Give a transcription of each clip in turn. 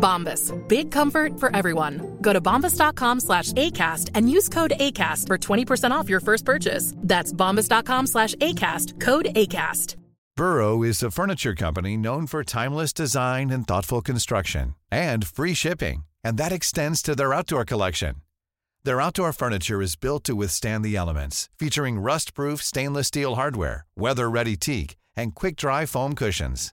Bombas. Big comfort for everyone. Go to bombas.com slash ACAST and use code ACAST for 20% off your first purchase. That's bombas.com slash ACAST. Code ACAST. Burrow is a furniture company known for timeless design and thoughtful construction and free shipping. And that extends to their outdoor collection. Their outdoor furniture is built to withstand the elements, featuring rust-proof stainless steel hardware, weather-ready teak, and quick-dry foam cushions.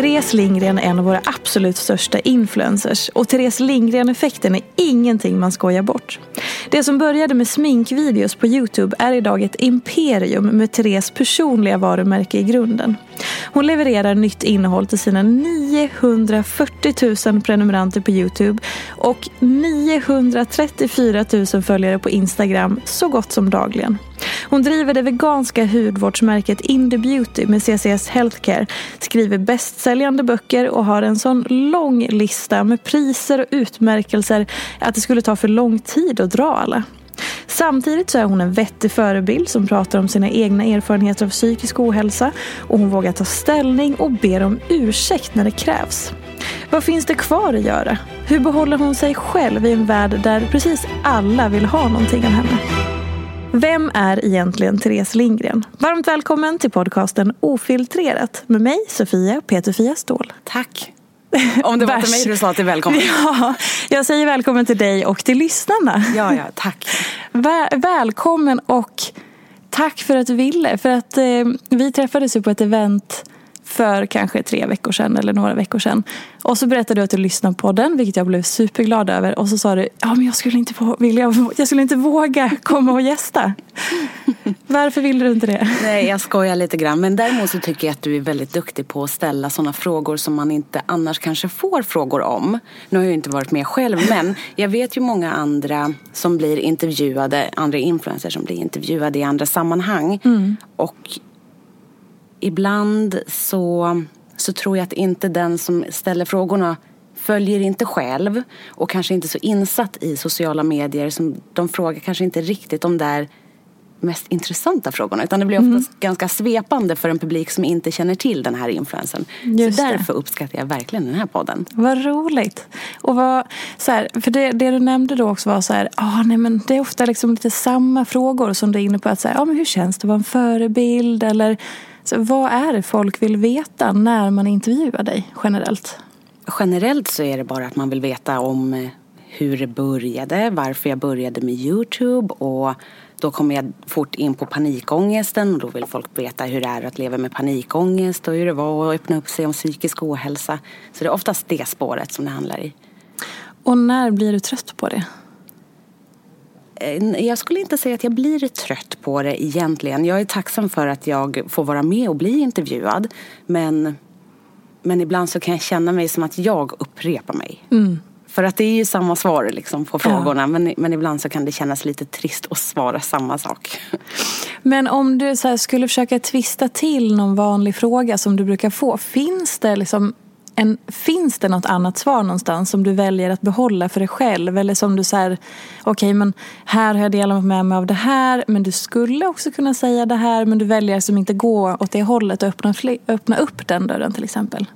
Therese Lindgren är en av våra absolut största influencers och Therese Lindgren-effekten är ingenting man skojar bort. Det som började med sminkvideos på Youtube är idag ett imperium med Theres personliga varumärke i grunden. Hon levererar nytt innehåll till sina 940 000 prenumeranter på Youtube och 934 000 följare på Instagram så gott som dagligen. Hon driver det veganska hudvårdsmärket Indie Beauty med CCS Healthcare, skriver bästsäljande böcker och har en sån lång lista med priser och utmärkelser att det skulle ta för lång tid att dra alla. Samtidigt så är hon en vettig förebild som pratar om sina egna erfarenheter av psykisk ohälsa och hon vågar ta ställning och ber om ursäkt när det krävs. Vad finns det kvar att göra? Hur behåller hon sig själv i en värld där precis alla vill ha någonting av henne? Vem är egentligen Therese Lindgren? Varmt välkommen till podcasten Ofiltrerat med mig Sofia Peterfia Ståhl. Tack. Om det var till mig du sa till välkommen. Ja, jag säger välkommen till dig och till lyssnarna. Ja, ja, tack. Väl, välkommen och tack för att du ville. För att eh, vi träffades ju på ett event för kanske tre veckor sedan eller några veckor sedan. Och så berättade du att du lyssnade på den, vilket jag blev superglad över. Och så sa du, ja men jag skulle inte, vilja, jag skulle inte våga komma och gästa. Varför ville du inte det? Nej, jag skojar lite grann. Men däremot så tycker jag att du är väldigt duktig på att ställa sådana frågor som man inte annars kanske får frågor om. Nu har jag ju inte varit med själv, men jag vet ju många andra som blir intervjuade, andra influencers som blir intervjuade i andra sammanhang. Mm. Och ibland så, så tror jag att inte den som ställer frågorna följer inte själv och kanske inte så insatt i sociala medier. Som de frågar kanske inte riktigt de där mest intressanta frågorna. Utan det blir ofta mm. ganska svepande för en publik som inte känner till den här influensen. Just så därför det. uppskattar jag verkligen den här podden. Vad roligt. Och vad, så här, för det, det, du nämnde då också var så här, ah, nej, men det är ofta liksom lite samma frågor som du är inne på. Att så här, ah, men hur känns det att vara en förebild? Eller så vad är det folk vill veta när man intervjuar dig generellt? Generellt så är det bara att man vill veta om eh, hur det började, varför jag började med Youtube och då kommer jag fort in på panikångesten och då vill folk veta hur det är att leva med panikångest och hur det var att öppna upp sig om psykisk ohälsa. Så det är oftast det spåret som det handlar i. Och när blir du trött på det? Eh, jag skulle inte säga att jag blir trött på det egentligen. Jag är tacksam för att jag får vara med och bli intervjuad. Men, men ibland så kan jag känna mig som att jag upprepar mig. Mm. För att det är ju samma svar liksom på frågorna. Ja. Men, men ibland så kan det kännas lite trist att svara samma sak. Men om du så skulle försöka twista till någon vanlig fråga som du brukar få. Finns det liksom en, finns det något annat svar någonstans som du väljer att behålla för dig själv? Eller som du säger, okej okay, men här har jag delat med mig av det här men du skulle också kunna säga det här men du väljer som inte gå åt det hållet och öppna, öppna upp den dörren till exempel?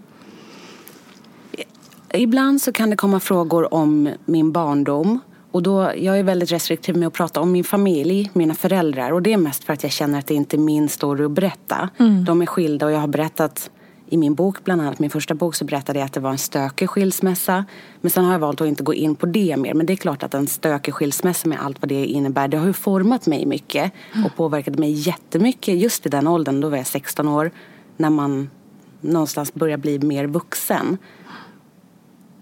Ibland så kan det komma frågor om min barndom. Och då, jag är väldigt restriktiv med att prata om min familj, mina föräldrar. Och det är mest för att jag känner att det inte är min story att berätta. Mm. De är skilda och jag har berättat i min bok, bland annat min första bok, så berättade jag att det var en stökig skilsmässa. Men sen har jag valt att inte gå in på det mer. Men det är klart att en stökig skilsmässa med allt vad det innebär, det har ju format mig mycket. Mm. Och påverkat mig jättemycket just i den åldern, då var jag 16 år. När man någonstans börjar bli mer vuxen.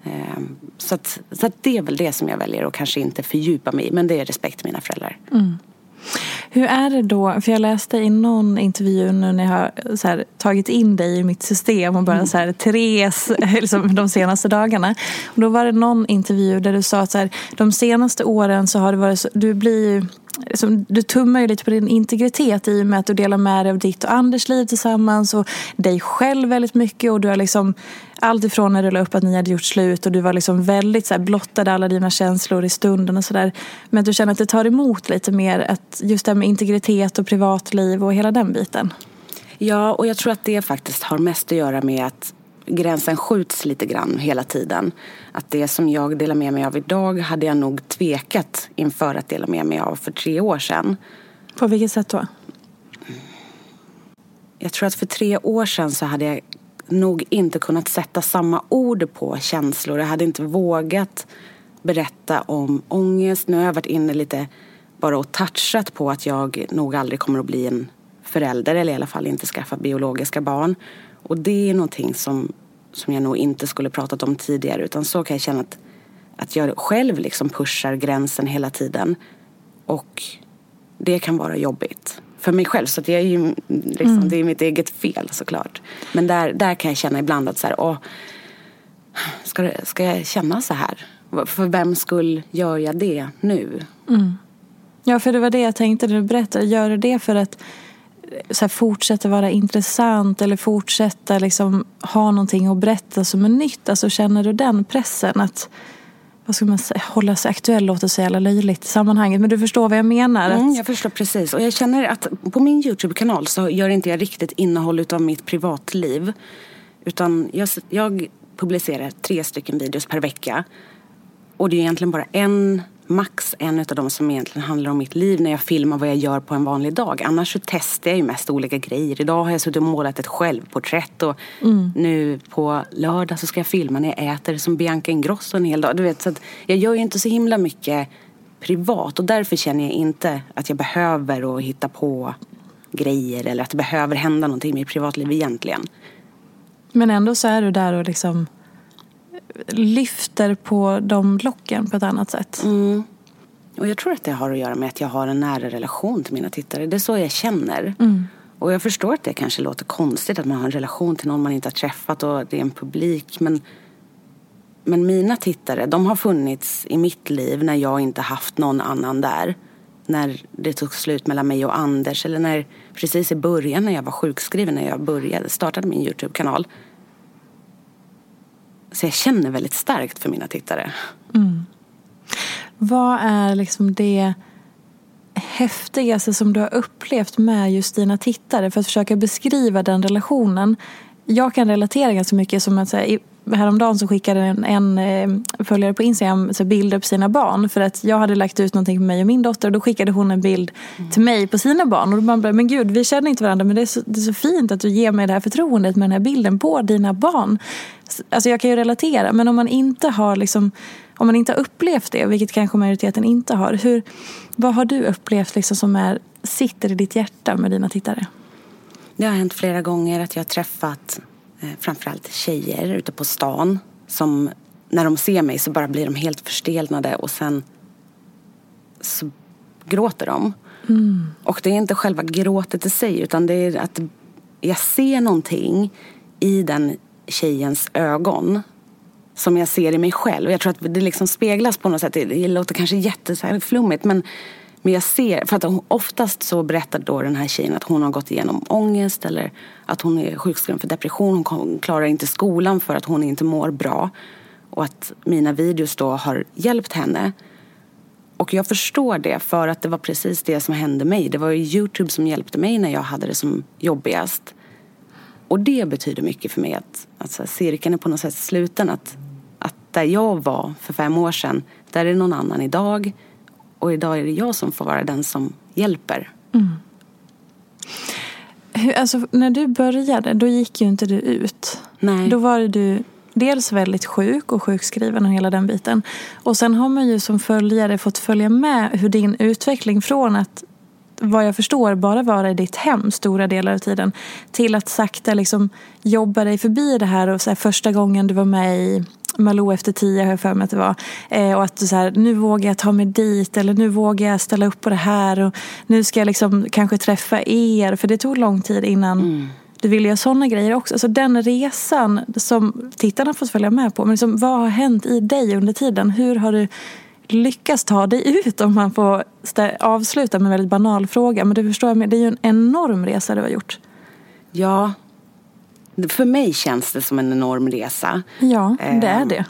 Ehm, så, att, så att det är väl det som jag väljer och kanske inte fördjupa mig i. Men det är respekt till mina föräldrar. Mm. Hur är det då, för jag läste i någon intervju nu när jag har här, tagit in dig i mitt system och bara mm. så här, Therese liksom, de senaste dagarna. Och då var det någon intervju där du sa att så här, de senaste åren så har det varit så, du blir liksom, du tummar ju lite på din integritet i och med att du delar med dig av ditt och Anders liv tillsammans och dig själv väldigt mycket och du har liksom allt ifrån när du la upp att ni hade gjort slut och du var liksom väldigt så här, blottade alla dina känslor i stunden och sådär. Men att du känner att det tar emot lite mer att just det här med integritet och privatliv och hela den biten. Ja, och jag tror att det faktiskt har mest att göra med att gränsen skjuts lite grann hela tiden. Att det som jag delar med mig av idag hade jag nog tvekat inför att dela med mig av för tre år sedan. På vilket sätt då? Jag tror att för tre år sedan så hade jag nog inte kunnat sätta samma ord på känslor. Jag hade inte vågat berätta om ångest. Nu har jag varit inne lite bara och touchat på att jag nog aldrig kommer att bli en förälder eller i alla fall inte skaffa biologiska barn. Och det är någonting som, som jag nog inte skulle pratat om tidigare utan så kan jag känna att, att jag själv liksom pushar gränsen hela tiden. Och det kan vara jobbigt för mig själv. Så det är ju liksom, mm. det är mitt eget fel såklart. Men där, där kan jag känna ibland att så här, åh, ska, ska jag känna så här? För vem skull gör jag det nu? Mm. Ja, för det var det jag tänkte när du berättade. Gör du det för att så här, fortsätta vara intressant eller fortsätta liksom, ha någonting att berätta som är nytt? Alltså, känner du den pressen? att vad ska man säga, hålla sig aktuell låter så jävla löjligt i sammanhanget. Men du förstår vad jag menar? Mm, jag förstår precis. Och jag känner att på min Youtube-kanal så gör inte jag riktigt innehåll av mitt privatliv. Utan jag, jag publicerar tre stycken videos per vecka. Och det är egentligen bara en max en av dem som egentligen handlar om mitt liv när jag filmar vad jag gör på en vanlig dag. Annars så testar jag ju mest olika grejer. Idag har jag suttit och målat ett självporträtt och mm. nu på lördag så ska jag filma när jag äter som Bianca Ingrosso en hel dag. Du vet, så jag gör ju inte så himla mycket privat och därför känner jag inte att jag behöver att hitta på grejer eller att det behöver hända någonting i mitt privatliv egentligen. Men ändå så är du där och liksom lyfter på de locken på ett annat sätt. Mm. Och jag tror att det har att göra med att jag har en nära relation till mina tittare. Det är så jag känner. Mm. Och jag förstår att det kanske låter konstigt att man har en relation till någon man inte har träffat och det är en publik. Men, men mina tittare, de har funnits i mitt liv när jag inte haft någon annan där. När det tog slut mellan mig och Anders eller när precis i början när jag var sjukskriven när jag började, startade min Youtube-kanal så jag känner väldigt starkt för mina tittare. Mm. Vad är liksom det häftigaste som du har upplevt med just dina tittare för att försöka beskriva den relationen? Jag kan relatera ganska mycket som att säga, häromdagen så skickade en, en eh, följare på Instagram så bilder på sina barn. För att jag hade lagt ut någonting på mig och min dotter och då skickade hon en bild mm. till mig på sina barn. Och då bara, men gud vi känner inte varandra men det är, så, det är så fint att du ger mig det här förtroendet med den här bilden på dina barn. Alltså jag kan ju relatera men om man inte har liksom om man inte har upplevt det, vilket kanske majoriteten inte har. Hur, vad har du upplevt liksom som är, sitter i ditt hjärta med dina tittare? Det har hänt flera gånger att jag har träffat framförallt tjejer ute på stan som när de ser mig så bara blir de helt förstelnade och sen så gråter de. Mm. Och det är inte själva gråtet i sig utan det är att jag ser någonting i den tjejens ögon som jag ser i mig själv. Jag tror att det liksom speglas på något sätt. Det låter kanske jätteflummigt men, men jag ser, för att hon, oftast så berättar då den här tjejen att hon har gått igenom ångest eller att hon är sjukskriven för depression. Hon klarar inte skolan för att hon inte mår bra. Och att mina videos då har hjälpt henne. Och jag förstår det för att det var precis det som hände mig. Det var ju Youtube som hjälpte mig när jag hade det som jobbigast. Och det betyder mycket för mig att alltså, cirkeln är på något sätt sluten. Att, att där jag var för fem år sedan, där är någon annan idag. Och idag är det jag som får vara den som hjälper. Mm. Alltså, när du började, då gick ju inte du ut. Nej. Då var du dels väldigt sjuk och sjukskriven och hela den biten. Och sen har man ju som följare fått följa med hur din utveckling från att vad jag förstår bara vara i ditt hem stora delar av tiden till att sakta liksom jobba dig förbi det här och så här, första gången du var med i Malou efter tio har jag för mig att det var. Eh, och att du så här, nu vågar jag ta mig dit eller nu vågar jag ställa upp på det här och nu ska jag liksom kanske träffa er. För det tog lång tid innan mm. du ville göra sådana grejer också. Så den resan som tittarna fått följa med på. Men liksom, vad har hänt i dig under tiden? Hur har du lyckats ta dig ut om man får avsluta med en väldigt banal fråga. Men du förstår, det är ju en enorm resa du har gjort. Ja, för mig känns det som en enorm resa. Ja, det är det.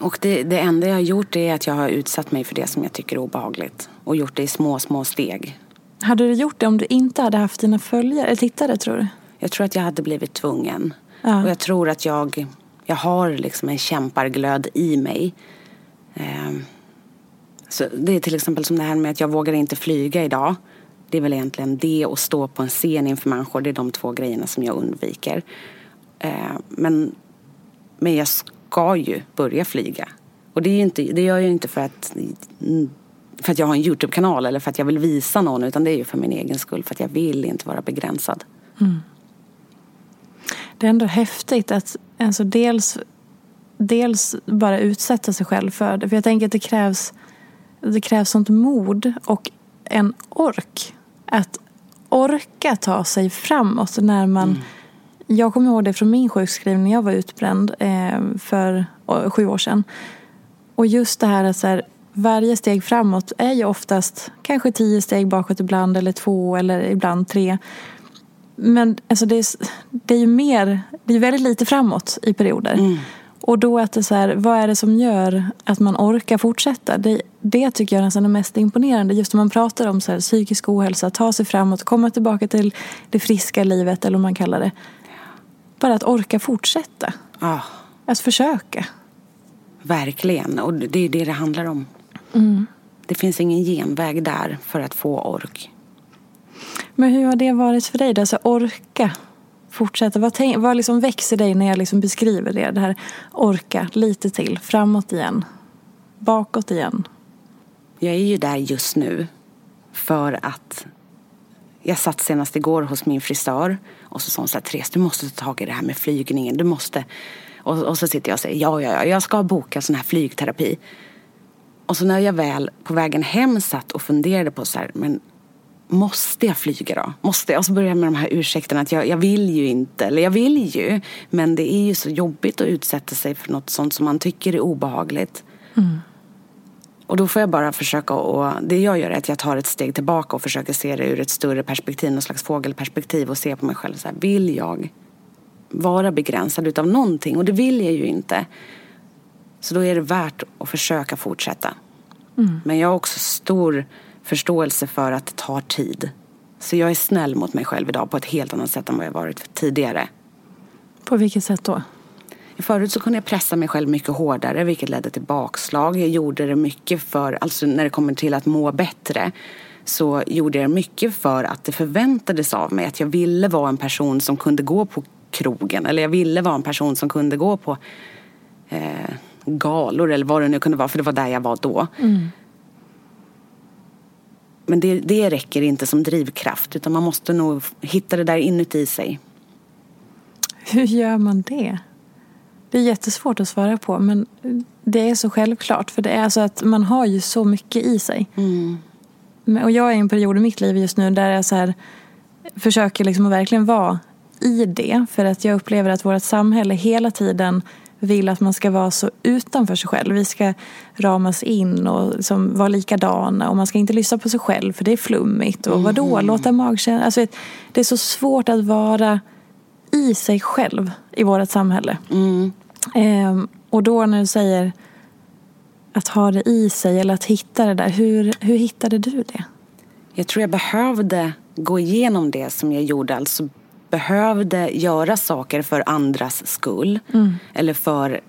Och det, det enda jag har gjort är att jag har utsatt mig för det som jag tycker är obehagligt. Och gjort det i små, små steg. Hade du gjort det om du inte hade haft dina följare, eller tittare tror du? Jag tror att jag hade blivit tvungen. Ja. Och jag tror att jag, jag har liksom en kämparglöd i mig. Ehm, så det är till exempel som det här med att jag vågar inte flyga idag. Det är väl egentligen det och stå på en scen inför människor. Det är de två grejerna som jag undviker. Eh, men, men jag ska ju börja flyga. Och det, är inte, det gör jag ju inte för att, för att jag har en Youtube-kanal eller för att jag vill visa någon. Utan det är ju för min egen skull. För att jag vill inte vara begränsad. Mm. Det är ändå häftigt att alltså dels dels bara utsätta sig själv för det. För jag tänker att det krävs, det krävs sånt mod och en ork. Att orka ta sig framåt när man mm. Jag kommer ihåg det från min sjukskrivning. Jag var utbränd eh, för sju år sedan. Och just det här att så här, varje steg framåt är ju oftast kanske tio steg bakåt ibland eller två eller ibland tre. Men alltså det, är, det är ju mer, det är väldigt lite framåt i perioder. Mm. Och då att det så här, vad är det som gör att man orkar fortsätta? Det, det tycker jag är nästan det mest imponerande. Just när man pratar om så här, psykisk ohälsa, ta sig framåt, komma tillbaka till det friska livet eller vad man kallar det. Bara att orka fortsätta. Ah. Att försöka. Verkligen, och det är det det handlar om. Mm. Det finns ingen genväg där för att få ork. Men hur har det varit för dig? Alltså orka fortsätta? Vad, tänk, vad liksom växer dig när jag liksom beskriver det? Det här orka lite till, framåt igen, bakåt igen. Jag är ju där just nu för att jag satt senast igår hos min frisör och så sa hon så här, Therese du måste ta tag i det här med flygningen. Du måste. Och, och så sitter jag och säger ja, ja, ja, jag ska boka sån här flygterapi. Och så när jag väl på vägen hem satt och funderade på så här, men måste jag flyga då? Måste jag? Och så börjar jag med de här ursäkterna att jag, jag vill ju inte, eller jag vill ju. Men det är ju så jobbigt att utsätta sig för något sånt som man tycker är obehagligt. Mm. Och då får jag bara försöka och det jag gör är att jag tar ett steg tillbaka och försöker se det ur ett större perspektiv, något slags fågelperspektiv och se på mig själv så här, vill jag vara begränsad utav någonting? Och det vill jag ju inte. Så då är det värt att försöka fortsätta. Mm. Men jag har också stor förståelse för att det tar tid. Så jag är snäll mot mig själv idag på ett helt annat sätt än vad jag varit tidigare. På vilket sätt då? Förut så kunde jag pressa mig själv mycket hårdare vilket ledde till bakslag. Jag gjorde det mycket för, alltså när det kommer till att må bättre så gjorde jag mycket för att det förväntades av mig att jag ville vara en person som kunde gå på krogen eller jag ville vara en person som kunde gå på eh, galor eller vad det nu kunde vara för det var där jag var då. Mm. Men det, det räcker inte som drivkraft utan man måste nog hitta det där inuti sig. Hur gör man det? Det är jättesvårt att svara på men det är så självklart för det är så att man har ju så mycket i sig. Mm. Och jag är i en period i mitt liv just nu där jag så här, försöker liksom att verkligen vara i det. För att jag upplever att vårt samhälle hela tiden vill att man ska vara så utanför sig själv. Vi ska ramas in och liksom vara likadana och man ska inte lyssna på sig själv för det är flummigt. Och mm. vadå, låta magkänslan... Alltså, det är så svårt att vara i sig själv i vårt samhälle. Mm. Ehm, och då när du säger att ha det i sig eller att hitta det där, hur, hur hittade du det? Jag tror jag behövde gå igenom det som jag gjorde. Alltså behövde göra saker för andras skull. Mm. Eller för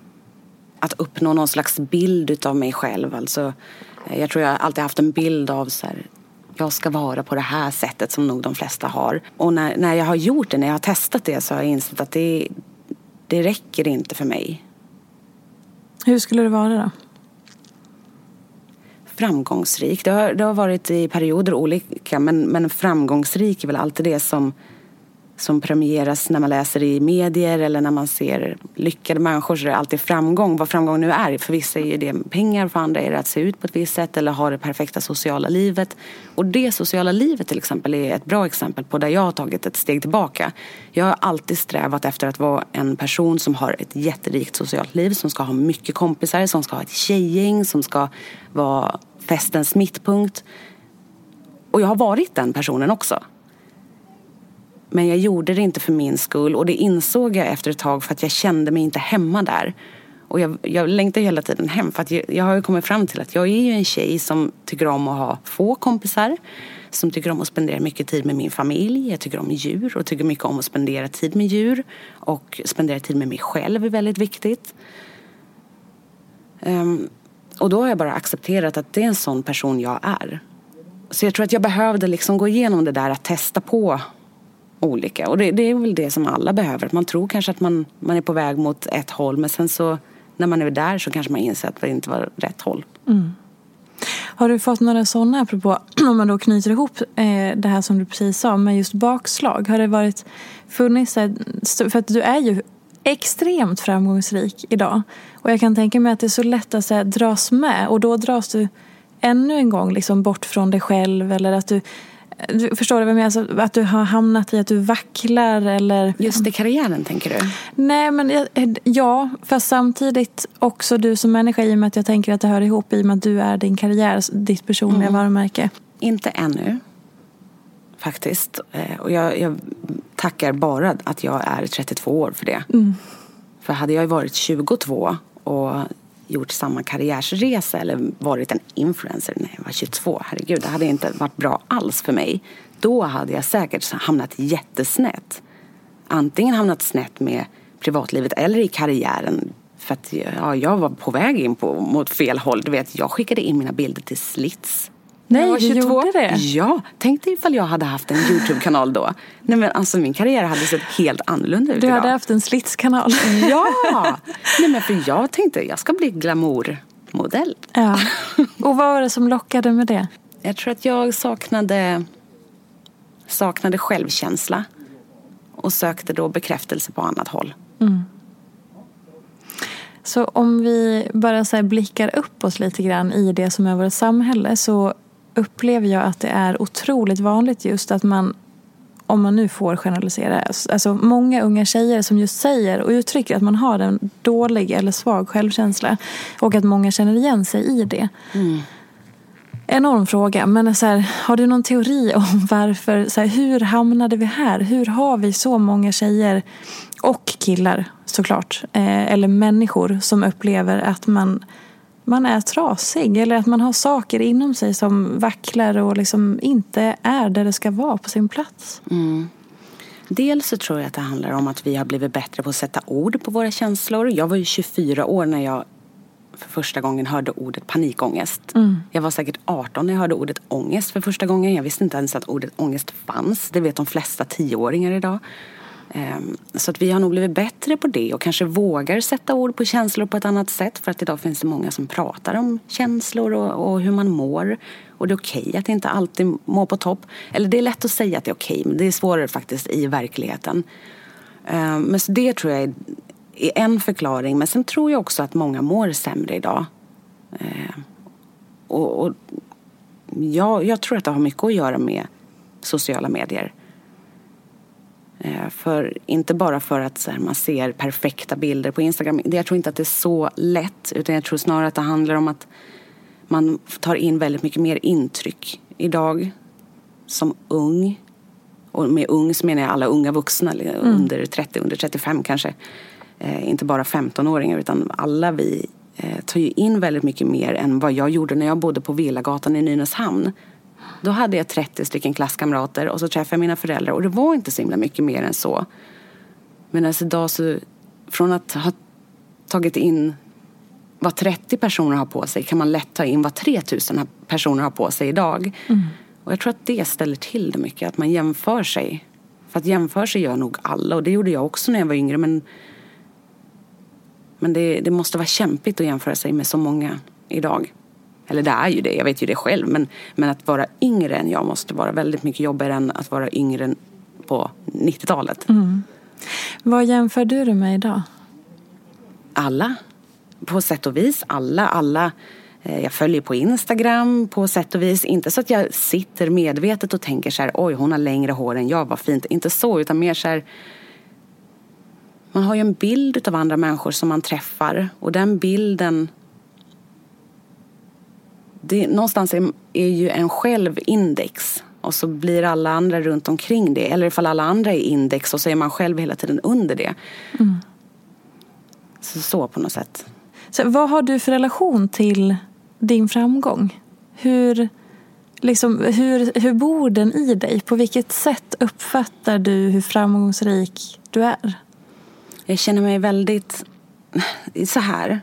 att uppnå någon slags bild av mig själv. Alltså, jag tror jag alltid haft en bild av så här, jag ska vara på det här sättet som nog de flesta har. Och när, när jag har gjort det, när jag har testat det så har jag insett att det, det räcker inte för mig. Hur skulle det vara då? Framgångsrik. Det har, det har varit i perioder olika men, men framgångsrik är väl alltid det som som premieras när man läser i medier eller när man ser lyckade människor så är det alltid framgång. Vad framgång nu är. För vissa är det pengar, för andra är det att se ut på ett visst sätt eller ha det perfekta sociala livet. Och det sociala livet till exempel är ett bra exempel på där jag har tagit ett steg tillbaka. Jag har alltid strävat efter att vara en person som har ett jätterikt socialt liv, som ska ha mycket kompisar, som ska ha ett tjejgäng, som ska vara festens mittpunkt. Och jag har varit den personen också. Men jag gjorde det inte för min skull och det insåg jag efter ett tag för att jag kände mig inte hemma där. Och jag, jag längtar hela tiden hem för att jag, jag har ju kommit fram till att jag är ju en tjej som tycker om att ha få kompisar. Som tycker om att spendera mycket tid med min familj. Jag tycker om djur och tycker mycket om att spendera tid med djur. Och spendera tid med mig själv är väldigt viktigt. Um, och då har jag bara accepterat att det är en sån person jag är. Så jag tror att jag behövde liksom gå igenom det där att testa på olika. Och det, det, är väl det som alla behöver. Man tror kanske att man, man är på väg mot ett håll men sen så när man är där så kanske man inser att det inte var rätt håll. Mm. Har du fått några sådana, apropå om man då knyter ihop eh, det här som du precis sa med just bakslag. Har det varit funnits, för att du är ju extremt framgångsrik idag. Och jag kan tänka mig att det är så lätt att här, dras med och då dras du ännu en gång liksom bort från dig själv eller att du du, förstår du vad jag menar? Alltså, att du har hamnat i att du vacklar eller... Just i karriären tänker du? Nej men ja, fast samtidigt också du som människa i och med att jag tänker att det hör ihop i och med att du är din karriär, ditt personliga mm. varumärke. Inte ännu. Faktiskt. Eh, och jag, jag, tackar bara att jag är 32 år för det. Mm. För hade jag varit 22 och gjort samma karriärsresa eller varit en influencer när jag var 22. Herregud, det hade inte varit bra alls för mig. Då hade jag säkert hamnat jättesnett. Antingen hamnat snett med privatlivet eller i karriären. För att ja, jag var på väg in på, mot fel håll. Du vet, jag skickade in mina bilder till Slits Nej, du gjorde det? Ja, tänk dig ifall jag hade haft en YouTube-kanal då. Nej men alltså min karriär hade sett helt annorlunda ut Du idag. hade haft en slitskanal. Ja! Nej men för jag tänkte jag ska bli glamourmodell. Ja. Och vad var det som lockade med det? Jag tror att jag saknade, saknade självkänsla. Och sökte då bekräftelse på annat håll. Mm. Så om vi bara så blickar upp oss lite grann i det som är vårt samhälle så upplever jag att det är otroligt vanligt just att man om man nu får generalisera, alltså många unga tjejer som just säger och uttrycker att man har en dålig eller svag självkänsla och att många känner igen sig i det. Mm. Enorm fråga, men så här, har du någon teori om varför, så här, hur hamnade vi här? Hur har vi så många tjejer och killar såklart, eh, eller människor som upplever att man man är trasig eller att man har saker inom sig som vacklar och liksom inte är där det ska vara på sin plats. Mm. Dels så tror jag att det handlar om att vi har blivit bättre på att sätta ord på våra känslor. Jag var ju 24 år när jag för första gången hörde ordet panikångest. Mm. Jag var säkert 18 när jag hörde ordet ångest för första gången. Jag visste inte ens att ordet ångest fanns. Det vet de flesta tioåringar idag. Ehm, så att vi har nog blivit bättre på det och kanske vågar sätta ord på känslor på ett annat sätt. För att idag finns det många som pratar om känslor och, och hur man mår. Och det är okej okay att inte alltid må på topp. Eller det är lätt att säga att det är okej, okay, men det är svårare faktiskt i verkligheten. Ehm, men så det tror jag är, är en förklaring. Men sen tror jag också att många mår sämre idag. Ehm, och, och jag, jag tror att det har mycket att göra med sociala medier. Eh, för, inte bara för att här, man ser perfekta bilder på Instagram. Jag tror inte att det är så lätt. Utan jag tror snarare att det handlar om att man tar in väldigt mycket mer intryck idag. Som ung. Och med ung så menar jag alla unga vuxna. Mm. Under 30, under 35 kanske. Eh, inte bara 15-åringar utan alla vi eh, tar ju in väldigt mycket mer än vad jag gjorde när jag bodde på Villagatan i Nynäshamn. Då hade jag 30 stycken klasskamrater och så träffade jag mina föräldrar och det var inte så himla mycket mer än så. Men alltså idag så, från att ha tagit in vad 30 personer har på sig kan man lätt ta in vad 3000 personer har på sig idag. Mm. Och jag tror att det ställer till det mycket, att man jämför sig. För att jämföra sig gör nog alla och det gjorde jag också när jag var yngre men men det, det måste vara kämpigt att jämföra sig med så många idag. Eller det är ju det, jag vet ju det själv. Men, men att vara yngre än jag måste vara väldigt mycket jobbigare än att vara yngre på 90-talet. Mm. Vad jämför du dig med idag? Alla. På sätt och vis. Alla. alla. Eh, jag följer på Instagram på sätt och vis. Inte så att jag sitter medvetet och tänker så här, oj hon har längre hår än jag, vad fint. Inte så, utan mer så här, man har ju en bild av andra människor som man träffar och den bilden det, någonstans är, är ju en själv index och så blir alla andra runt omkring det. Eller ifall alla andra är index och så är man själv hela tiden under det. Mm. Så, så på något sätt. Så vad har du för relation till din framgång? Hur, liksom, hur, hur bor den i dig? På vilket sätt uppfattar du hur framgångsrik du är? Jag känner mig väldigt så här.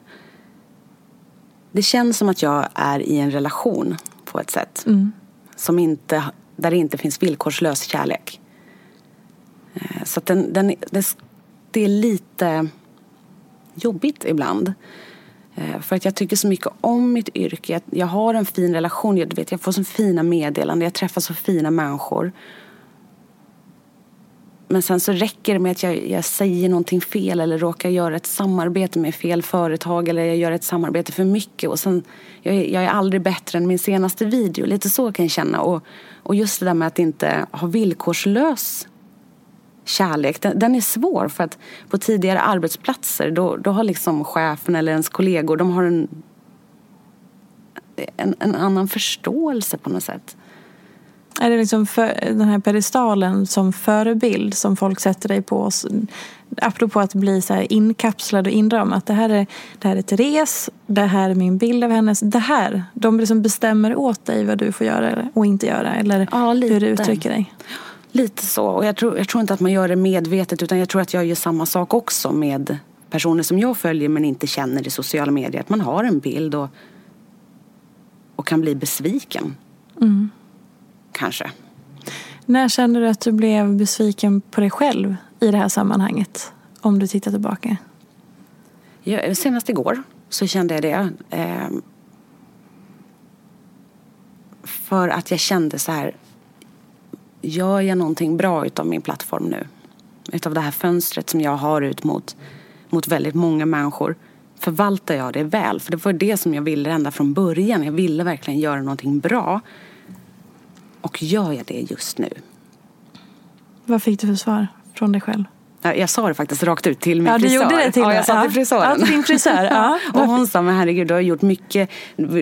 Det känns som att jag är i en relation på ett sätt. Mm. Som inte, där det inte finns villkorslös kärlek. Eh, så att den, den, det, det är lite jobbigt ibland. Eh, för att jag tycker så mycket om mitt yrke. Jag har en fin relation. Jag, vet, jag får så fina meddelanden. Jag träffar så fina människor. Men sen så räcker det med att jag, jag, säger någonting fel eller råkar göra ett samarbete med fel företag eller jag gör ett samarbete för mycket och sen, jag, jag är aldrig bättre än min senaste video. Lite så kan jag känna. Och, och just det där med att inte ha villkorslös kärlek, den, den, är svår för att på tidigare arbetsplatser då, då har liksom chefen eller ens kollegor, de har en, en, en annan förståelse på något sätt. Är det liksom för, den här pedestalen som förebild som folk sätter dig på? Apropå att bli så här inkapslad och inramad. Det här är, det här är Therese, det här är min bild av hennes. Det här, de liksom bestämmer åt dig vad du får göra och inte göra. Eller ja, hur du uttrycker dig. Lite så. Och jag tror, jag tror inte att man gör det medvetet utan jag tror att jag gör samma sak också med personer som jag följer men inte känner i sociala medier. Att man har en bild och, och kan bli besviken. Mm kanske. När kände du att du blev besviken på dig själv i det här sammanhanget? Om du tittar tillbaka. Ja, senast igår så kände jag det. Eh, för att jag kände så här. Gör jag någonting bra utav min plattform nu? Utav det här fönstret som jag har ut mot, mot väldigt många människor. Förvaltar jag det väl? För det var det som jag ville ända från början. Jag ville verkligen göra någonting bra. Och gör jag det just nu? Vad fick du för svar från dig själv? Jag sa det faktiskt rakt ut till min ja, du frisör. Gjorde det till ja, jag sa till frisören. Ja, till frisör. Ja. och hon sa, men herregud du har gjort mycket.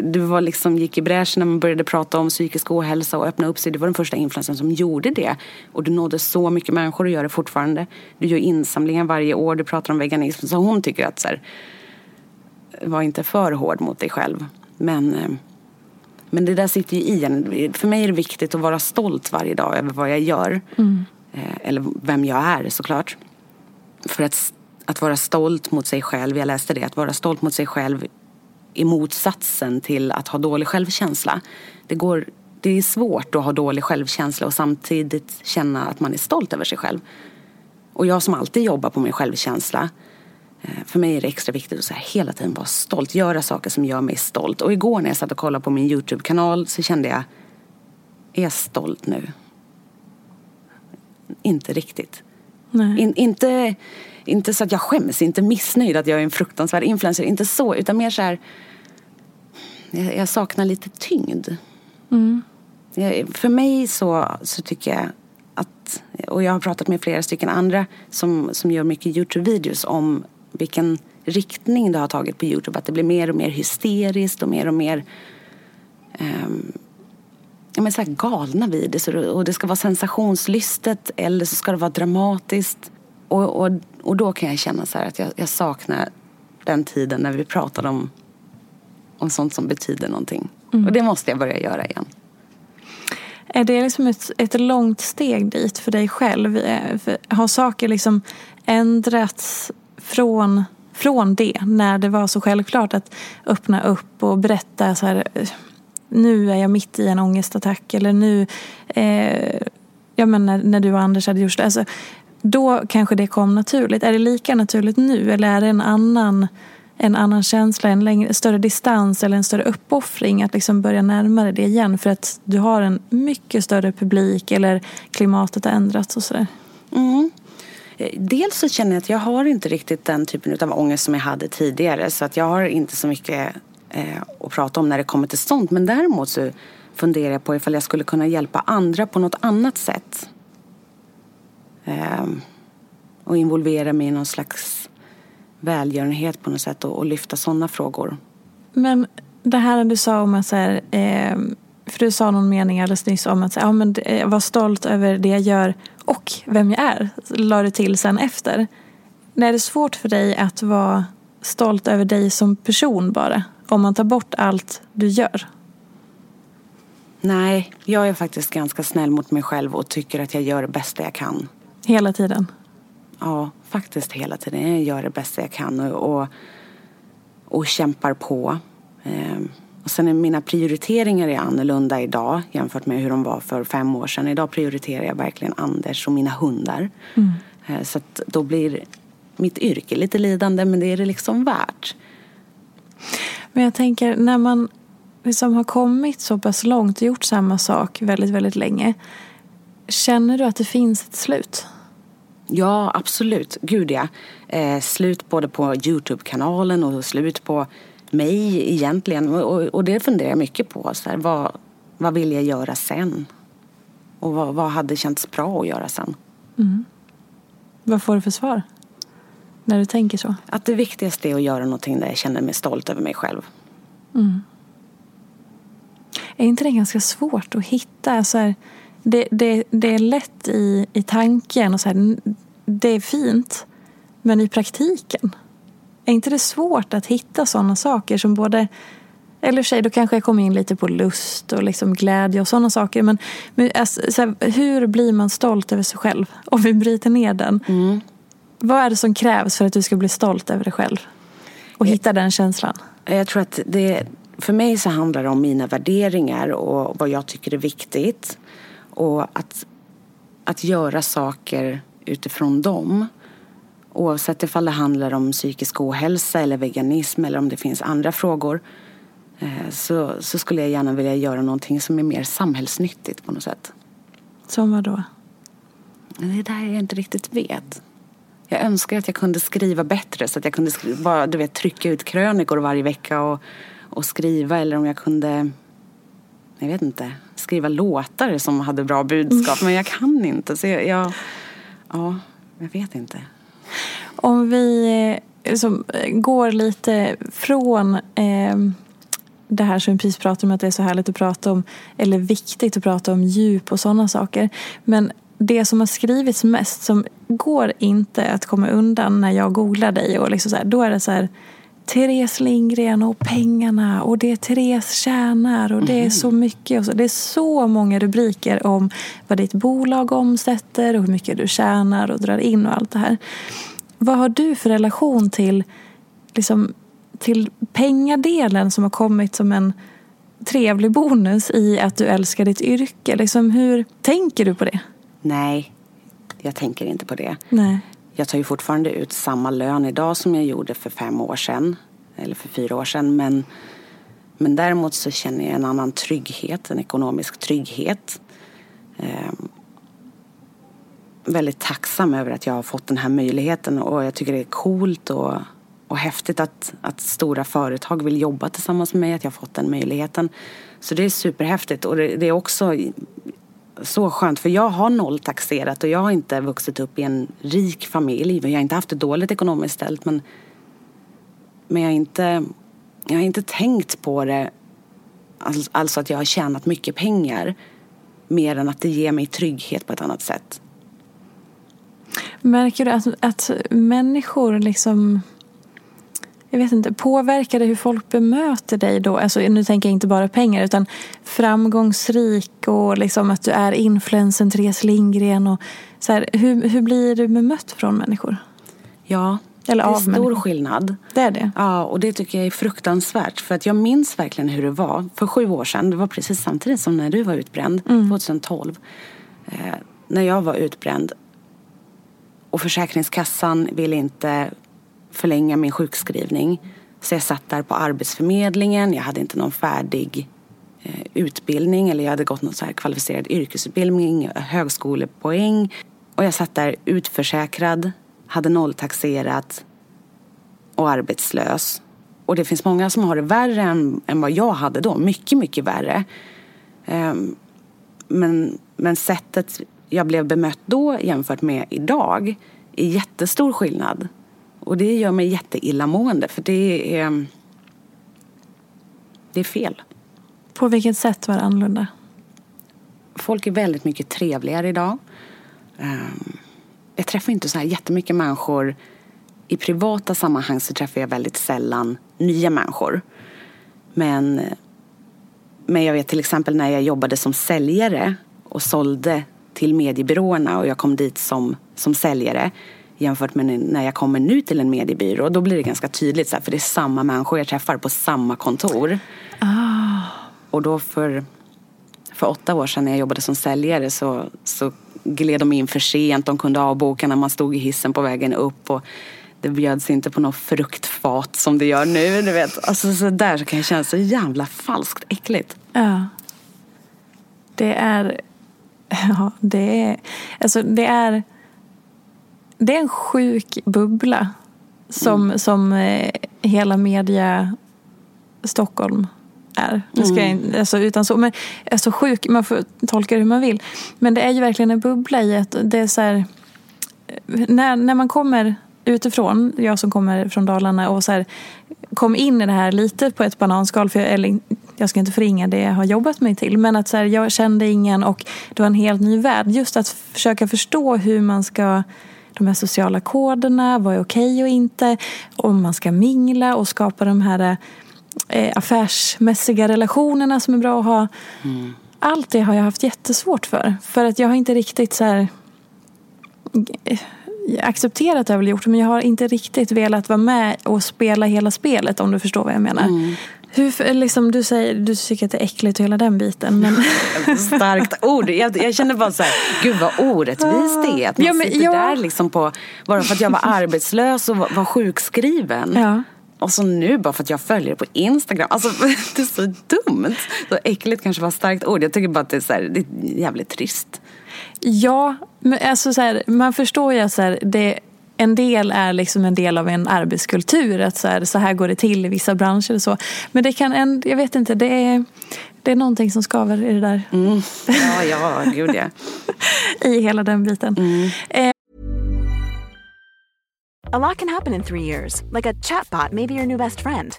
Du var liksom, gick i bräschen när man började prata om psykisk ohälsa och öppna upp sig. Du var den första influensen som gjorde det. Och du nådde så mycket människor och gör det fortfarande. Du gör insamlingar varje år, du pratar om veganism. Så hon tycker att så här, var inte för hård mot dig själv. Men eh, men det där sitter ju i en. För mig är det viktigt att vara stolt varje dag över vad jag gör. Mm. Eh, eller vem jag är såklart. För att, att vara stolt mot sig själv, jag läste det, att vara stolt mot sig själv är motsatsen till att ha dålig självkänsla. Det, går, det är svårt att ha dålig självkänsla och samtidigt känna att man är stolt över sig själv. Och jag som alltid jobbar på min självkänsla för mig är det extra viktigt att så här, hela tiden vara stolt, göra saker som gör mig stolt. Och igår när jag satt och kollade på min Youtube-kanal så kände jag, är jag stolt nu? Inte riktigt. In, inte, inte så att jag skäms, inte missnöjd att jag är en fruktansvärd influencer, inte så, utan mer så här, jag, jag saknar lite tyngd. Mm. Jag, för mig så, så tycker jag att och jag har pratat med flera stycken andra som, som gör mycket Youtube-videos om vilken riktning det har tagit på Youtube. Att det blir mer och mer hysteriskt och mer och mer um, ja, men så galna videos. Och det ska vara sensationslystet eller så ska det vara dramatiskt. Och, och, och då kan jag känna så att jag, jag saknar den tiden när vi pratade om, om sånt som betyder någonting. Mm. Och det måste jag börja göra igen. Är det liksom ett, ett långt steg dit för dig själv? Eh, har saker liksom ändrats från, från det när det var så självklart att öppna upp och berätta så här nu är jag mitt i en ångestattack eller nu, eh, ja men när, när du och Anders hade gjort det. Alltså, då kanske det kom naturligt. Är det lika naturligt nu eller är det en annan, en annan känsla, en längre, större distans eller en större uppoffring att liksom börja närma dig det igen för att du har en mycket större publik eller klimatet har ändrats och sådär? Mm. Eh, dels så känner jag att jag har inte riktigt den typen av ångest som jag hade tidigare så att jag har inte så mycket eh, att prata om när det kommer till sånt. Men däremot så funderar jag på ifall jag skulle kunna hjälpa andra på något annat sätt. Eh, och involvera mig i någon slags välgörenhet på något sätt och, och lyfta sådana frågor. Men det här du sa om att så här, eh, för du sa någon mening alldeles nyss om att ja, men eh, var stolt över det jag gör och vem jag är. La du till sen efter. är det svårt för dig att vara stolt över dig som person bara? Om man tar bort allt du gör? Nej, jag är faktiskt ganska snäll mot mig själv och tycker att jag gör det bästa jag kan. Hela tiden? Ja, faktiskt hela tiden. Jag gör det bästa jag kan och, och, och kämpar på. Ehm, och sen är mina prioriteringar är annorlunda idag jämfört med hur de var för fem år sedan. Idag prioriterar jag verkligen Anders och mina hundar. Mm. Ehm, så att då blir mitt yrke lite lidande men det är det liksom värt. Men jag tänker när man liksom har kommit så pass långt och gjort samma sak väldigt, väldigt länge. Känner du att det finns ett slut? Ja, absolut. Gud ja. Eh, slut både på Youtube-kanalen och slut på mig egentligen. Och, och det funderar jag mycket på. Så här, vad, vad vill jag göra sen? Och vad, vad hade känts bra att göra sen? Mm. Vad får du för svar? När du tänker så? Att det viktigaste är att göra någonting där jag känner mig stolt över mig själv. Mm. Är inte det ganska svårt att hitta? Så här, det, det, det är lätt i, i tanken och så här, det är fint. Men i praktiken? Är inte det svårt att hitta sådana saker som både eller för sig, då kanske jag kommer in lite på lust och liksom glädje och sådana saker. Men, men alltså, här, hur blir man stolt över sig själv? Om vi bryter ner den. Mm. Vad är det som krävs för att du ska bli stolt över dig själv? Och hitta den känslan? Jag tror att det, för mig så handlar det om mina värderingar och vad jag tycker är viktigt. Och att, att göra saker utifrån dem. Oavsett ifall det handlar om psykisk ohälsa eller veganism eller om det finns andra frågor. Eh, så, så skulle jag gärna vilja göra någonting som är mer samhällsnyttigt på något sätt. Som vad då? Det är där jag inte riktigt vet. Jag önskar att jag kunde skriva bättre så att jag kunde skriva, bara, du vet, trycka ut krönikor varje vecka och, och skriva eller om jag kunde jag vet inte, skriva låtar som hade bra budskap. Men jag kan inte. Så jag, jag ja, jag vet inte. Om vi liksom, går lite från eh, det här som vi precis pratade om att det är så härligt att prata om, eller viktigt att prata om djup och sådana saker. Men det som har skrivits mest som går inte att komma undan när jag googlar dig och liksom så här, då är det så här Therese Lindgren och pengarna och det är Therese tjänar och det är mm. så mycket. Och så. Det är så många rubriker om vad ditt bolag omsätter och hur mycket du tjänar och drar in och allt det här. Vad har du för relation till, liksom, till pengadelen som har kommit som en trevlig bonus i att du älskar ditt yrke? Liksom, hur tänker du på det? Nej, jag tänker inte på det. Nej. Jag tar ju fortfarande ut samma lön idag som jag gjorde för fem år sedan. Eller för fyra år sedan. Men, men däremot så känner jag en annan trygghet, en ekonomisk trygghet. Eh, väldigt tacksam över att jag har fått den här möjligheten och jag tycker det är coolt och, och häftigt att, att stora företag vill jobba tillsammans med mig, att jag har fått den möjligheten. Så det är superhäftigt och det, det är också så skönt för jag har nolltaxerat och jag har inte vuxit upp i en rik familj. Jag har inte haft det dåligt ekonomiskt ställt men, men jag, har inte, jag har inte tänkt på det, alltså att jag har tjänat mycket pengar mer än att det ger mig trygghet på ett annat sätt. Märker du att, att människor liksom jag vet inte, påverkar det hur folk bemöter dig då? Alltså, nu tänker jag inte bara pengar utan framgångsrik och liksom att du är influensen Therese Lindgren. Och så här, hur, hur blir du bemött från människor? Ja, Eller det är stor människor. skillnad. Det är det? Ja, och det tycker jag är fruktansvärt. För att jag minns verkligen hur det var för sju år sedan. Det var precis samtidigt som när du var utbränd, mm. 2012. Eh, när jag var utbränd och Försäkringskassan ville inte förlänga min sjukskrivning. Så jag satt där på Arbetsförmedlingen. Jag hade inte någon färdig eh, utbildning eller jag hade gått någon så här kvalificerad yrkesutbildning, högskolepoäng. Och jag satt där utförsäkrad, hade nolltaxerat och arbetslös. Och det finns många som har det värre än, än vad jag hade då. Mycket, mycket värre. Um, men, men sättet jag blev bemött då jämfört med idag är jättestor skillnad. Och det gör mig jätteillamående för det är, det är fel. På vilket sätt var det annorlunda? Folk är väldigt mycket trevligare idag. Ehm, jag träffar inte så här jättemycket människor. I privata sammanhang så träffar jag väldigt sällan nya människor. Men, men jag vet till exempel när jag jobbade som säljare och sålde till mediebyråerna och jag kom dit som, som säljare jämfört med när jag kommer nu till en mediebyrå. Då blir det ganska tydligt så här, för det är samma människor jag träffar på samma kontor. Ah. Och då för, för åtta år sedan när jag jobbade som säljare så, så gled de in för sent. De kunde avboka när man stod i hissen på vägen upp. Och det bjöds inte på något fruktfat som det gör nu. Du vet. Alltså, så där så kan jag känna så jävla falskt äckligt. Ja. Det är... Ja, det är... Alltså det är det är en sjuk bubbla som, mm. som eh, hela media Stockholm är. Det ska mm. jag, alltså, utan så, men, alltså, sjuk, man får tolka det hur man vill. Men det är ju verkligen en bubbla i att det är så här, när, när man kommer utifrån, jag som kommer från Dalarna och så här, kom in i det här lite på ett bananskal, för jag, eller, jag ska inte förringa det jag har jobbat mig till, men att så här, jag kände ingen och det var en helt ny värld. Just att försöka förstå hur man ska de här sociala koderna, vad är okej okay och inte, om man ska mingla och skapa de här eh, affärsmässiga relationerna som är bra att ha. Mm. Allt det har jag haft jättesvårt för. För att jag har inte riktigt så här eh, accepterat det jag väl gjort men jag har inte riktigt velat vara med och spela hela spelet om du förstår vad jag menar. Mm. Hur, liksom, du säger du tycker att det är äckligt och hela den biten. Men... Starkt ord. Jag, jag känner bara så här, gud vad orättvist det är. Att man ja, men, sitter ja. där liksom på, bara för att jag var arbetslös och var, var sjukskriven. Ja. Och så nu bara för att jag följer på Instagram. Alltså det är så dumt. Så äckligt kanske var ett starkt ord. Jag tycker bara att det är, så här, det är jävligt trist. Ja, men alltså så här, man förstår ju att så här, det en del är liksom en del av en arbetskultur. Att så här, så här går det till i vissa branscher och så. Men det kan, en, jag vet inte, det är, det är någonting som skaver i det där. Mm. Ja, ja, gud ja. I hela den biten. Mm. Eh. A lot can happen in three years. Like a chatbot may be your new best friend.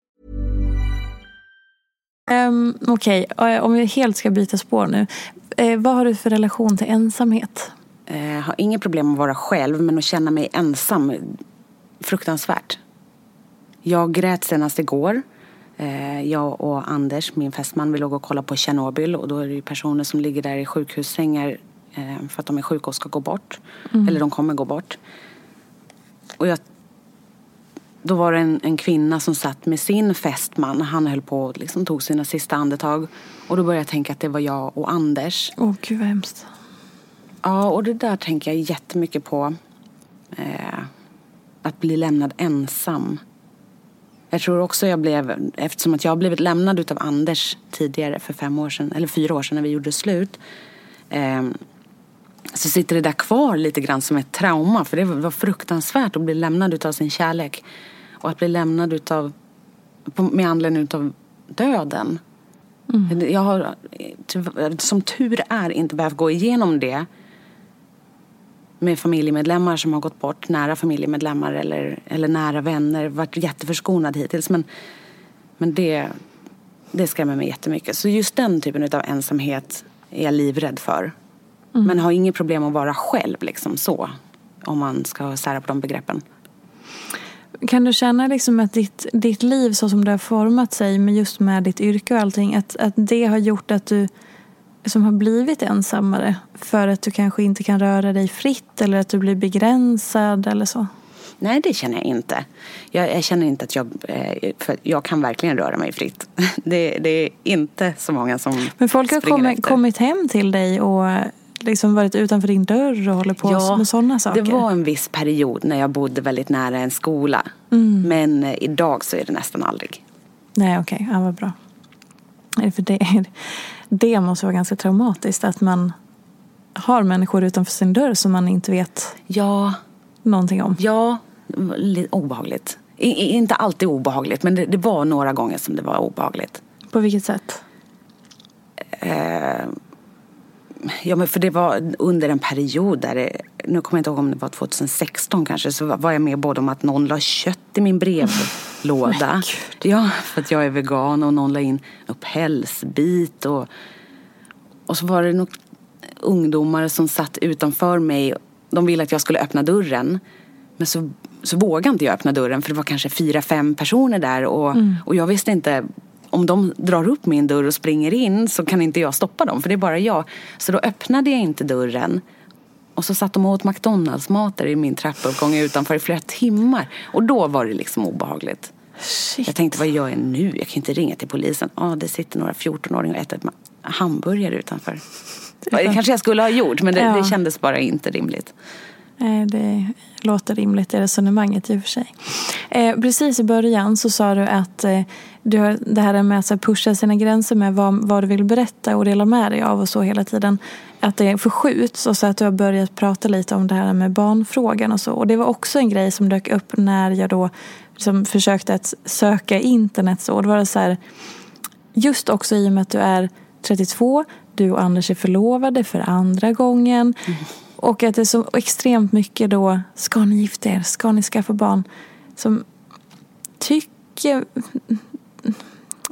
Um, Okej, okay. om vi helt ska byta spår nu. Eh, vad har du för relation till ensamhet? Jag eh, har inget problem att vara själv, men att känna mig ensam, fruktansvärt. Jag grät senast igår. Eh, jag och Anders, min fästman, vi låg och kollade på Tjernobyl och då är det ju personer som ligger där i sjukhussängar eh, för att de är sjuka och ska gå bort. Mm. Eller de kommer gå bort. Och jag, då var det en, en, kvinna som satt med sin fästman. Han höll på och liksom tog sina sista andetag. Och då började jag tänka att det var jag och Anders. Åh, oh, gud vad hemskt. Ja, och det där tänker jag jättemycket på. Eh, att bli lämnad ensam. Jag tror också jag blev, eftersom att jag har blivit lämnad utav Anders tidigare för fem år sedan, eller fyra år sedan när vi gjorde slut. Eh, så sitter det där kvar lite grann som ett trauma. För det var fruktansvärt att bli lämnad utav sin kärlek. Och att bli lämnad utav, med anledning utav döden. Mm. Jag har som tur är inte behövt gå igenom det med familjemedlemmar som har gått bort, nära familjemedlemmar eller, eller nära vänner, varit jätteförskonad hittills. Men, men det, det skrämmer mig jättemycket. Så just den typen av ensamhet är jag livrädd för. Mm. Men har inget problem att vara själv liksom så. Om man ska sära på de begreppen. Kan du känna liksom att ditt, ditt liv så som det har format sig med just med ditt yrke och allting, att, att det har gjort att du som har blivit ensammare för att du kanske inte kan röra dig fritt eller att du blir begränsad eller så? Nej, det känner jag inte. Jag, jag känner inte att jag... Eh, för jag kan verkligen röra mig fritt. Det, det, är inte så många som Men folk har kommit, kommit hem till dig och liksom varit utanför din dörr och håller på ja, med sådana saker? det var en viss period när jag bodde väldigt nära en skola. Mm. Men eh, idag så är det nästan aldrig. Nej, okej. Okay. Ja, vad bra. För det, det måste vara ganska traumatiskt att man har människor utanför sin dörr som man inte vet ja. någonting om. Ja, obehagligt. I, inte alltid obehagligt, men det, det, var några gånger som det var obehagligt. På vilket sätt? Eh, ja, men för det var under en period där det, nu kommer jag inte ihåg om det var 2016 kanske, så var jag med både om att någon la kött i min brevlåda. ja, för att jag är vegan och någon la in en pälsbit och, och så var det nog ungdomar som satt utanför mig. De ville att jag skulle öppna dörren. Men så, så vågade inte jag öppna dörren för det var kanske fyra, fem personer där och, mm. och jag visste inte om de drar upp min dörr och springer in så kan inte jag stoppa dem för det är bara jag. Så då öppnade jag inte dörren. Och så satt de och åt McDonalds-mat i min trappuppgång utanför i flera timmar. Och då var det liksom obehagligt. Shit. Jag tänkte, vad gör jag nu? Jag kan inte ringa till polisen. Ja, ah, det sitter några 14-åringar och äter hamburgare utanför. Det kanske jag skulle ha gjort, men det, ja. det kändes bara inte rimligt. Eh, det låter rimligt i resonemanget i och för sig. Eh, precis i början så sa du att eh, du har det här med att pusha sina gränser med vad, vad du vill berätta och dela med dig av och så hela tiden. Att det förskjuts och så att du har börjat prata lite om det här med barnfrågan och så. Och det var också en grej som dök upp när jag då liksom försökte att söka internet. Så. Och då var det så här, just också i och med att du är 32, du och Anders är förlovade för andra gången. Mm. Och att det är så extremt mycket då, ska ni gifta er? Ska ni skaffa barn? Som tycker...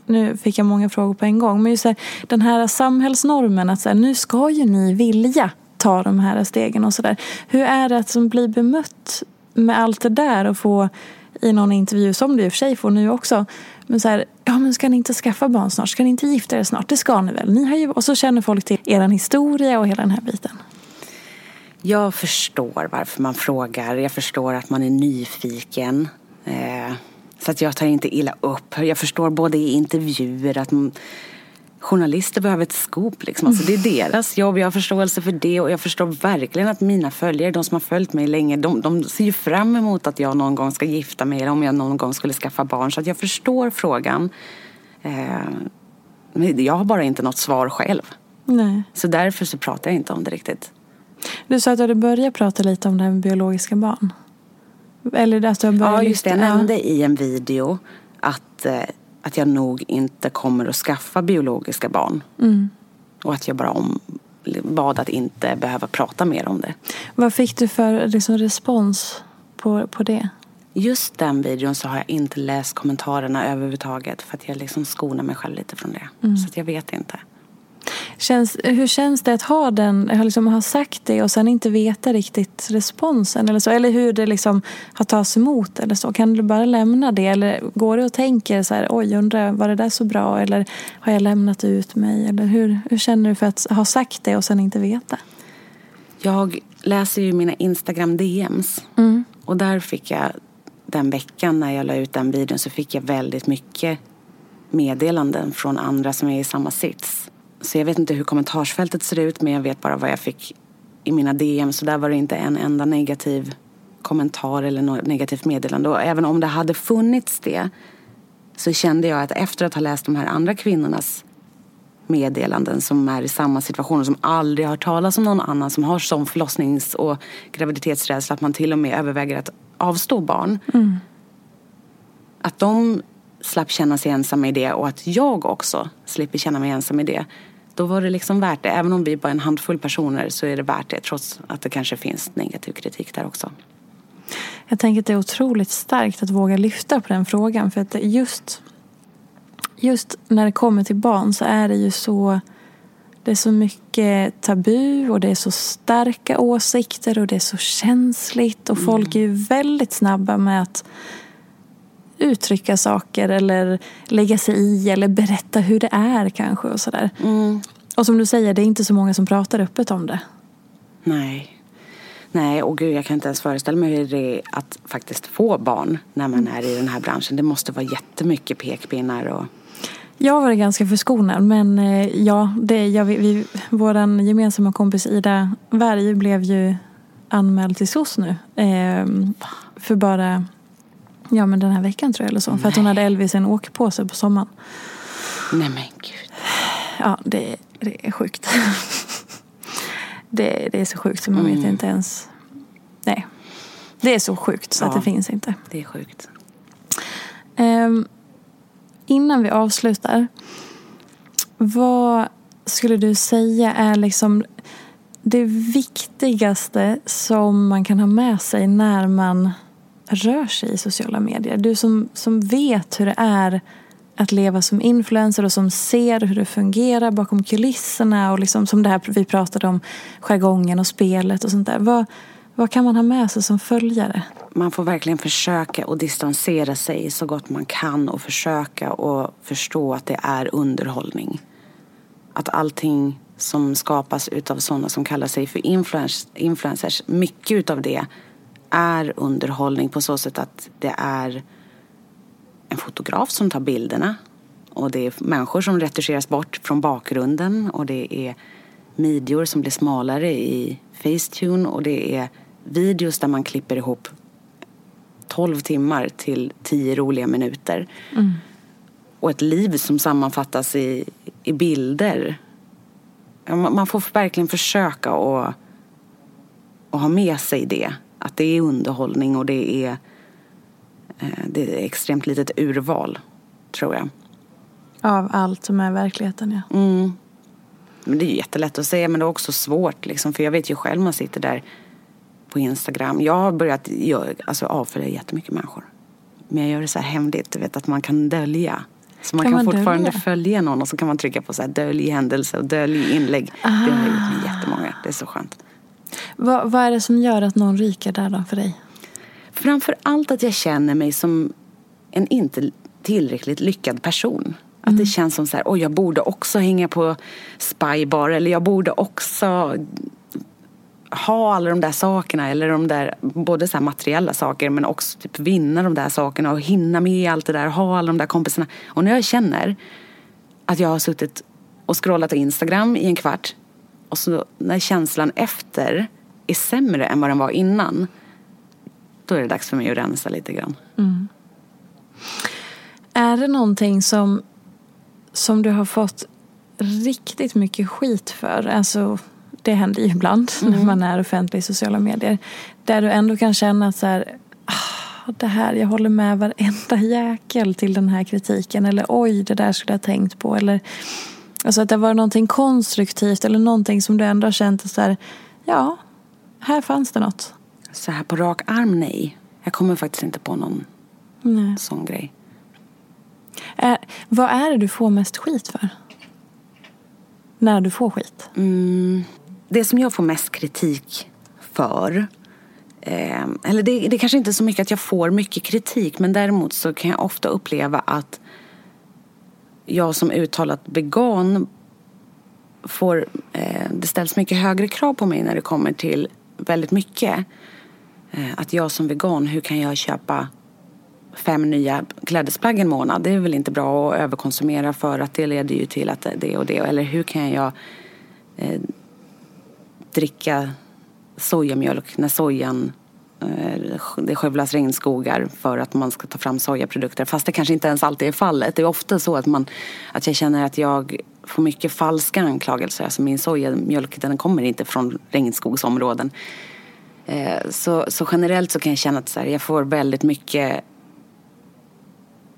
Nu fick jag många frågor på en gång. Men just här, den här samhällsnormen att så här, nu ska ju ni vilja ta de här stegen och sådär. Hur är det att som bli bemött med allt det där och få i någon intervju, som du i och för sig får nu också, men så här, ja men ska ni inte skaffa barn snart? Ska ni inte gifta er snart? Det ska ni väl? Ni har ju... Och så känner folk till er historia och hela den här biten. Jag förstår varför man frågar. Jag förstår att man är nyfiken. Eh, så att jag tar inte illa upp. Jag förstår både i intervjuer att man, journalister behöver ett scoop. Liksom. Alltså, det är deras jobb. Jag har förståelse för det och jag förstår verkligen att mina följare, de som har följt mig länge, de, de ser ju fram emot att jag någon gång ska gifta mig eller om jag någon gång skulle skaffa barn. Så att jag förstår frågan. Eh, men jag har bara inte något svar själv. Nej. Så därför så pratar jag inte om det riktigt. Du sa att du hade börjat prata lite om det här med biologiska barn. Eller att du har börjat Ja, just det. Jag nämnde i en video att, eh, att jag nog inte kommer att skaffa biologiska barn. Mm. Och att jag bara om, bad att inte behöva prata mer om det. Vad fick du för liksom, respons på, på det? Just den videon så har jag inte läst kommentarerna överhuvudtaget för att jag liksom skonar mig själv lite från det. Mm. Så jag vet inte. Känns, hur känns det att ha den, liksom ha sagt det och sen inte veta riktigt responsen eller så? Eller hur det liksom har tagits emot eller så? Kan du bara lämna det? Eller går du och tänker så här, oj, undrar, var det där så bra? Eller har jag lämnat ut mig? Eller hur, hur känner du för att ha sagt det och sen inte veta? Jag läser ju mina Instagram DMs. Och där fick jag den veckan när jag la ut den videon så fick jag väldigt mycket meddelanden från andra som är i samma sits. Så jag vet inte hur kommentarsfältet ser ut men jag vet bara vad jag fick i mina DM. Så där var det inte en enda negativ kommentar eller något negativt meddelande. Och även om det hade funnits det så kände jag att efter att ha läst de här andra kvinnornas meddelanden som är i samma situation och som aldrig har talas om någon annan som har sån förlossnings och graviditetsrädsla att man till och med överväger att avstå barn. Att de slapp känna sig ensamma i det och att jag också slipper känna mig ensam i det. Då var det liksom värt det. Även om vi bara är en handfull personer så är det värt det trots att det kanske finns negativ kritik där också. Jag tänker att det är otroligt starkt att våga lyfta på den frågan. För att just, just när det kommer till barn så är det ju så det är så mycket tabu och det är så starka åsikter och det är så känsligt. Och folk är ju väldigt snabba med att uttrycka saker eller lägga sig i eller berätta hur det är kanske och sådär. Och som du säger, det är inte så många som pratar öppet om det. Nej. Nej, och gud jag kan inte ens föreställa mig hur det är att faktiskt få barn när man är i den här branschen. Det måste vara jättemycket pekpinnar och Jag har varit ganska förskonad men eh, ja, det, jag, vi, vi, vår gemensamma kompis Ida Berg blev ju anmäld till SOS nu. Eh, för bara, ja men den här veckan tror jag eller så. För att hon hade Elvis i en åkpåse på sommaren. nej men gud. Ja, det, det är sjukt. det, det är så sjukt så man vet inte ens. Nej. Det är så sjukt så att Ja. det finns inte. Det är sjukt. Ehm, innan vi avslutar. Vad skulle du säga är liksom det viktigaste som man kan ha med sig när man rör sig i sociala medier? Du som, som vet hur det är att leva som influencer och som ser hur det fungerar bakom kulisserna och liksom som det här vi pratade om, jargongen och spelet och sånt där. Vad, vad kan man ha med sig som följare? Man får verkligen försöka att distansera sig så gott man kan och försöka att förstå att det är underhållning. Att allting som skapas utav sådana som kallar sig för influencers, mycket utav det är underhållning på så sätt att det är en fotograf som tar bilderna och det är människor som retuscheras bort från bakgrunden och det är midjor som blir smalare i Facetune och det är videos där man klipper ihop 12 timmar till 10 roliga minuter. Och ett liv som sammanfattas i, i bilder. Man får verkligen försöka att, att ha med sig det. Att det är underhållning och det är, eh, det är extremt litet urval, tror jag. Av allt som är verkligheten, ja. Mm. Men det är jättelätt att säga men det är också svårt liksom. För jag vet ju själv man sitter där på Instagram. Jag har börjat alltså, avfölja jättemycket människor. Men jag gör det så här hemligt, du vet att man kan dölja. Så man Kan kan, man fortfarande dölja? följa någon och så kan man trycka på så här dölj händelse och dölj inlägg. Det har jag gjort med jättemånga. Det är så skönt. Vad, vad är det som gör att någon ryker där då för dig? Framför allt att jag känner mig som en inte tillräckligt lyckad person. Att det känns som så här, oj jag borde också hänga på spybar eller jag borde också ha alla de där sakerna eller de där både så här materiella saker men också typ vinna de där sakerna och hinna med allt det där, ha alla de där kompisarna. Och när jag känner att jag har suttit och scrollat Instagram i en kvart och så när känslan efter är sämre än vad den var innan då är det dags för mig att rensa lite grann. Mm. Är det någonting som, som du har fått riktigt mycket skit för? Alltså, det händer ju ibland mm. när man är offentlig i sociala medier. Där du ändå kan känna att så här, ah, det här, jag håller med varenda jäkel till den här kritiken. Eller oj, det där skulle jag ha tänkt på. Eller alltså att det var någonting konstruktivt eller någonting som du ändå har känt så här, ja, här fanns det något. Så här på rak arm, nej. Jag kommer faktiskt inte på någon nej. sån grej. Är, vad är det du får mest skit för? När du får skit? Mm, det som jag får mest kritik för eh, eller det, det kanske inte är så mycket att jag får mycket kritik men däremot så kan jag ofta uppleva att jag som uttalat vegan får, eh, det ställs mycket högre krav på mig när det kommer till väldigt mycket. Eh, att jag som vegan, hur kan jag köpa fem nya klädesplagg en månad? Det är väl inte bra att överkonsumera för att det leder ju till att det och det. Eller hur kan jag eh, dricka sojamjölk när sojan Eh, det skövlas regnskogar för att man ska ta fram sojaprodukter. Fast det kanske inte ens alltid är fallet. Det är ofta så att, man, att jag känner att jag får mycket falska anklagelser. Alltså min sojamjölk den kommer inte från regnskogsområden. Eh, så, så generellt så kan jag känna att så här, jag får väldigt mycket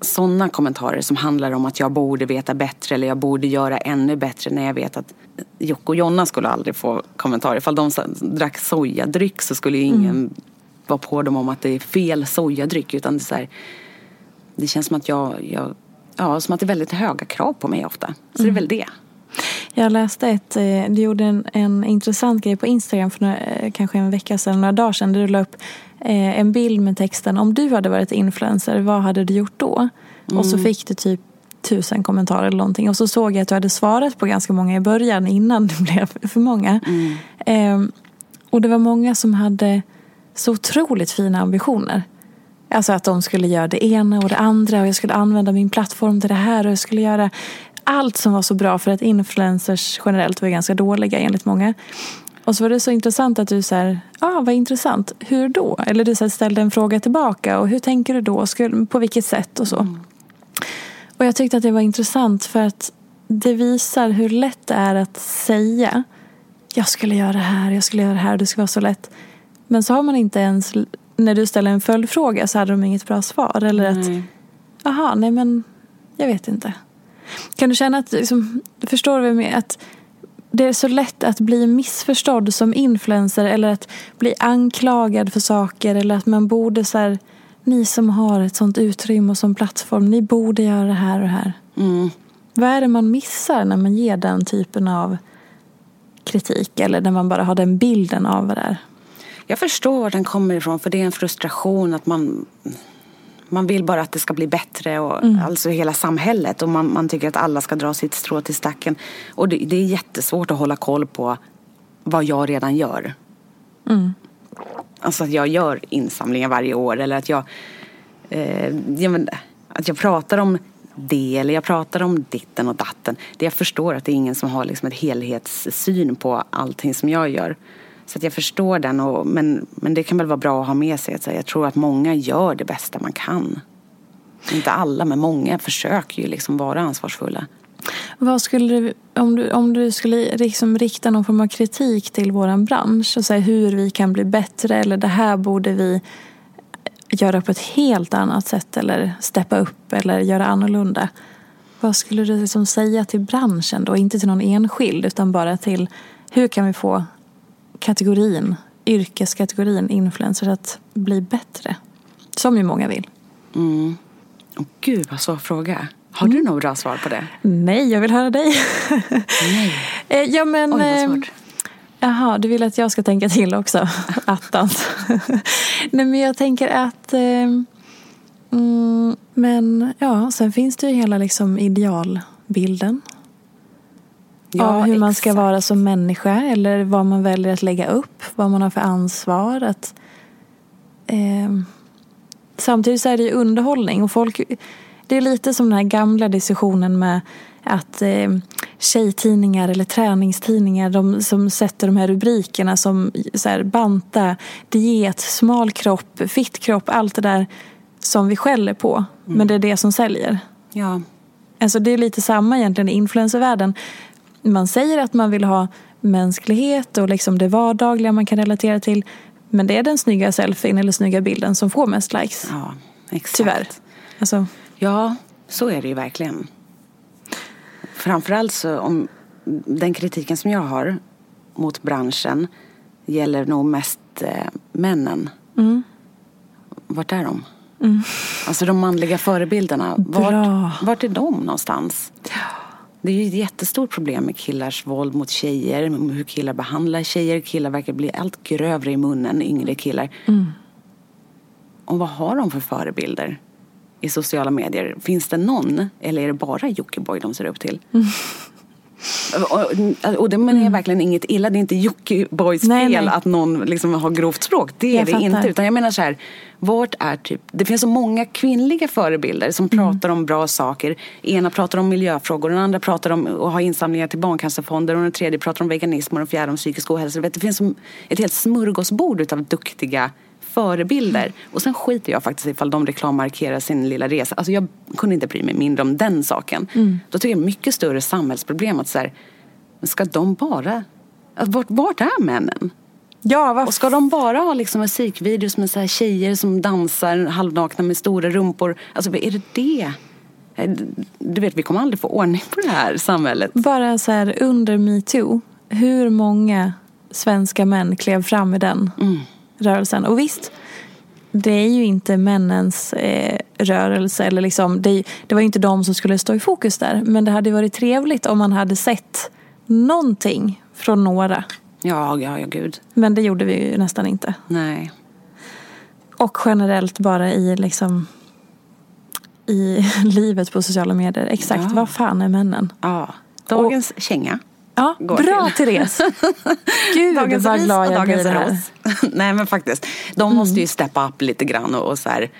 sådana kommentarer som handlar om att jag borde veta bättre eller jag borde göra ännu bättre när jag vet att Jocke och Jonna skulle aldrig få kommentarer. Ifall de drack sojadryck så skulle ju ingen mm vara på dem om att det är fel sojadryck. Utan det, här, det känns som att jag, jag, ja, som att det är väldigt höga krav på mig ofta. Så mm. det är mm. väl det. Jag läste ett, eh, du gjorde en, en intressant grej på Instagram för några, eh, kanske en vecka sedan, några dagar sedan, där du la upp eh, en bild med texten om du hade varit influencer, vad hade du gjort då? Mm. Och så mm. fick du typ tusen kommentarer eller någonting. Och så såg jag att du hade svarat på ganska många i början innan det blev för många. Mm. Eh, och det var många som hade så otroligt fina ambitioner. Alltså att de skulle göra det ena och det andra och jag skulle använda min plattform till det här och jag skulle göra allt som var så bra för att influencers generellt var ganska dåliga enligt många. Och så var det så intressant att du så ja ah, vad intressant, hur då? Eller du så ställde en fråga tillbaka och hur tänker du då? på vilket sätt och så. Mm. Och jag tyckte att det var intressant för att det visar hur lätt det är att säga jag skulle göra det här, jag skulle göra det här, det skulle vara så lätt. Men så har man inte ens, när du ställer en följdfråga så hade de inget bra svar. Eller nej. att, aha, nej men jag vet inte. Kan du känna att, liksom, förstår du vad? Att det är så lätt att bli missförstådd som influencer eller att bli anklagad för saker eller att man borde så här, ni som har ett sånt utrymme och som plattform, ni borde göra det här och det här. Mm. Vad är det man missar när man ger den typen av kritik eller när man bara har den bilden av vad det är? Jag förstår var den kommer ifrån för det är en frustration att man man vill bara att det ska bli bättre, och, mm. alltså hela samhället. Och man, man, tycker att alla ska dra sitt strå till stacken. Och det, det är jättesvårt att hålla koll på vad jag redan gör. Mm. Alltså att jag gör insamlingar varje år eller att jag, eh, ja, men, att jag pratar om det eller jag pratar om ditten och datten. Det jag förstår att det är ingen som har liksom ett helhetssyn på allting som jag gör. Så att jag förstår den, och, men, men det kan väl vara bra att ha med sig. Att jag tror att många gör det bästa man kan. Inte alla, men många försöker ju liksom vara ansvarsfulla. Vad skulle du, om du, om du skulle liksom rikta någon form av kritik till vår bransch och säga hur vi kan bli bättre eller det här borde vi göra på ett helt annat sätt eller steppa upp eller göra annorlunda. Vad skulle du liksom säga till branschen då? Inte till någon enskild utan bara till hur kan vi få kategorin, yrkeskategorin influencers att bli bättre? Som ju många vill. Mm. Oh, Gud vad svår fråga. Har du mm. något bra svar på det? Nej, jag vill höra dig. Nej. Eh, ja, men, Oj, vad eh, svårt. Jaha, du vill att jag ska tänka till också? Attans. Nej, men jag tänker att... Eh, mm, men ja, sen finns det ju hela liksom idealbilden. Ja, av hur exakt. man ska vara som människa eller vad man väljer att lägga upp. Vad man har för ansvar. Att, eh, samtidigt så är det ju underhållning och folk det är lite som den här gamla diskussionen med att eh, tjejtidningar eller träningstidningar de som sätter de här rubrikerna som så här, banta, diet, smal kropp, fitt kropp, allt det där som vi skäller på. Mm. Men det är det som säljer. Ja. Alltså det är lite samma egentligen i influencervärlden. Man säger att man vill ha mänsklighet och liksom det vardagliga man kan relatera till. Men det är den snygga selfien eller snygga bilden som får mest likes. Ja, exakt. Tyvärr. Alltså. Ja, så är det ju verkligen. Framförallt så om den kritiken som jag har mot branschen gäller nog mest eh, männen. Mm. Vart är de? Mm. Alltså de manliga förebilderna. Vart, vart är de någonstans? Det är ju ett jättestort problem med killars våld mot tjejer. Hur killar behandlar tjejer. Killar verkar bli allt grövre i munnen, yngre killar. Mm. Och vad har de för förebilder i sociala medier? Finns det någon? Eller är det bara Jockiboi de ser upp till? Mm. Och, och det menar jag mm. verkligen inget illa. Det är inte Jockibois fel att någon liksom har grovt språk. Det är jag det fattar. inte. Utan jag menar så här. Vart är typ, det finns så många kvinnliga förebilder som mm. pratar om bra saker. Ena pratar om miljöfrågor, den andra pratar om att ha insamlingar till barncancerfonder och den tredje pratar om veganism och den fjärde om psykisk ohälsa. Det finns ett helt smörgåsbord av duktiga förebilder. Och sen skiter jag faktiskt ifall de reklammarkerar sin lilla resa. Alltså jag kunde inte bry mig mindre om den saken. Mm. Då tycker jag mycket större samhällsproblem att så här, ska de bara, vart, vart är männen? Ja, varför? Och ska de bara ha liksom musikvideos med så här tjejer som dansar halvnakna med stora rumpor? Alltså är det det? Eh, du vet, vi kommer aldrig få ordning på det här samhället. Bara så här under metoo, hur många svenska män klev fram i den mm. Rörelsen? Och visst, det är ju inte männens eh, rörelse. Eller liksom, det, det var ju inte de som skulle stå i fokus där. Men det hade varit trevligt om man hade sett någonting från några. Ja, ja, ja gud. Men det gjorde vi ju nästan inte. Nej. Och generellt bara i liksom i livet på sociala medier. Exakt, ja. vad fan är männen? Ja, dagens och, känga. Ja, bra till. Therese. Gud dagens vad glad jag blir här. Nej men faktiskt, de mm. måste ju steppa upp lite grann och, och så här,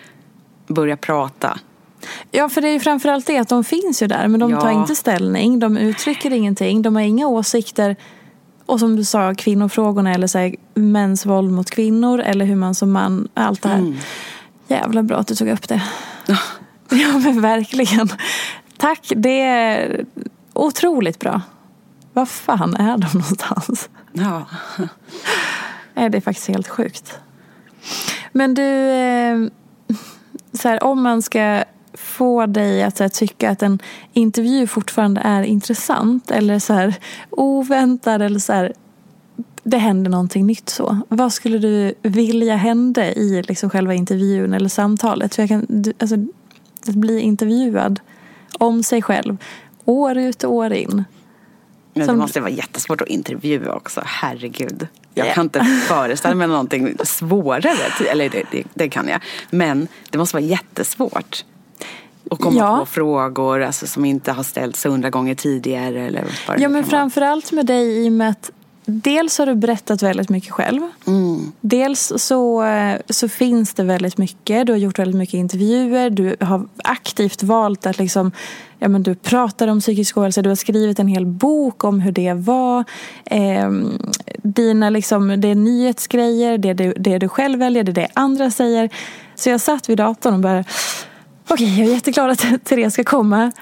börja prata. Ja, för det är ju framförallt det att de finns ju där men de ja. tar inte ställning, de uttrycker ingenting, de har inga åsikter. Och som du sa, kvinnofrågorna eller så här, mäns våld mot kvinnor eller hur man som man, allt det här. Mm. Jävla bra att du tog upp det. ja men verkligen. Tack, det är otroligt bra. Var fan är de någonstans? Ja. Nej, det är faktiskt helt sjukt. Men du, eh, så här, om man ska få dig att här, tycka att en intervju fortfarande är intressant eller så här, oväntad eller så här, det händer någonting nytt så. Vad skulle du vilja hända i liksom själva intervjun eller samtalet? För jag kan, du, alltså, att bli intervjuad om sig själv år ut och år in. Men det måste vara jättesvårt att intervjua också, herregud. Jag yeah. kan inte föreställa mig någonting svårare, eller det, det, det, kan jag. Men det måste vara jättesvårt. Och komma ja. på frågor alltså, som inte har ställts hundra gånger tidigare. Eller vad ja, men framförallt med dig i och med att Dels har du berättat väldigt mycket själv. Mm. Dels så, så finns det väldigt mycket. Du har gjort väldigt mycket intervjuer. Du har aktivt valt att liksom, ja, men du pratar om psykisk ohälsa. Du har skrivit en hel bok om hur det var. Eh, dina liksom, det är nyhetsgrejer. Det det, det du själv väljer. Det är det andra säger. Så jag satt vid datorn och bara Okej, jag är jätteglad att Therese ska komma.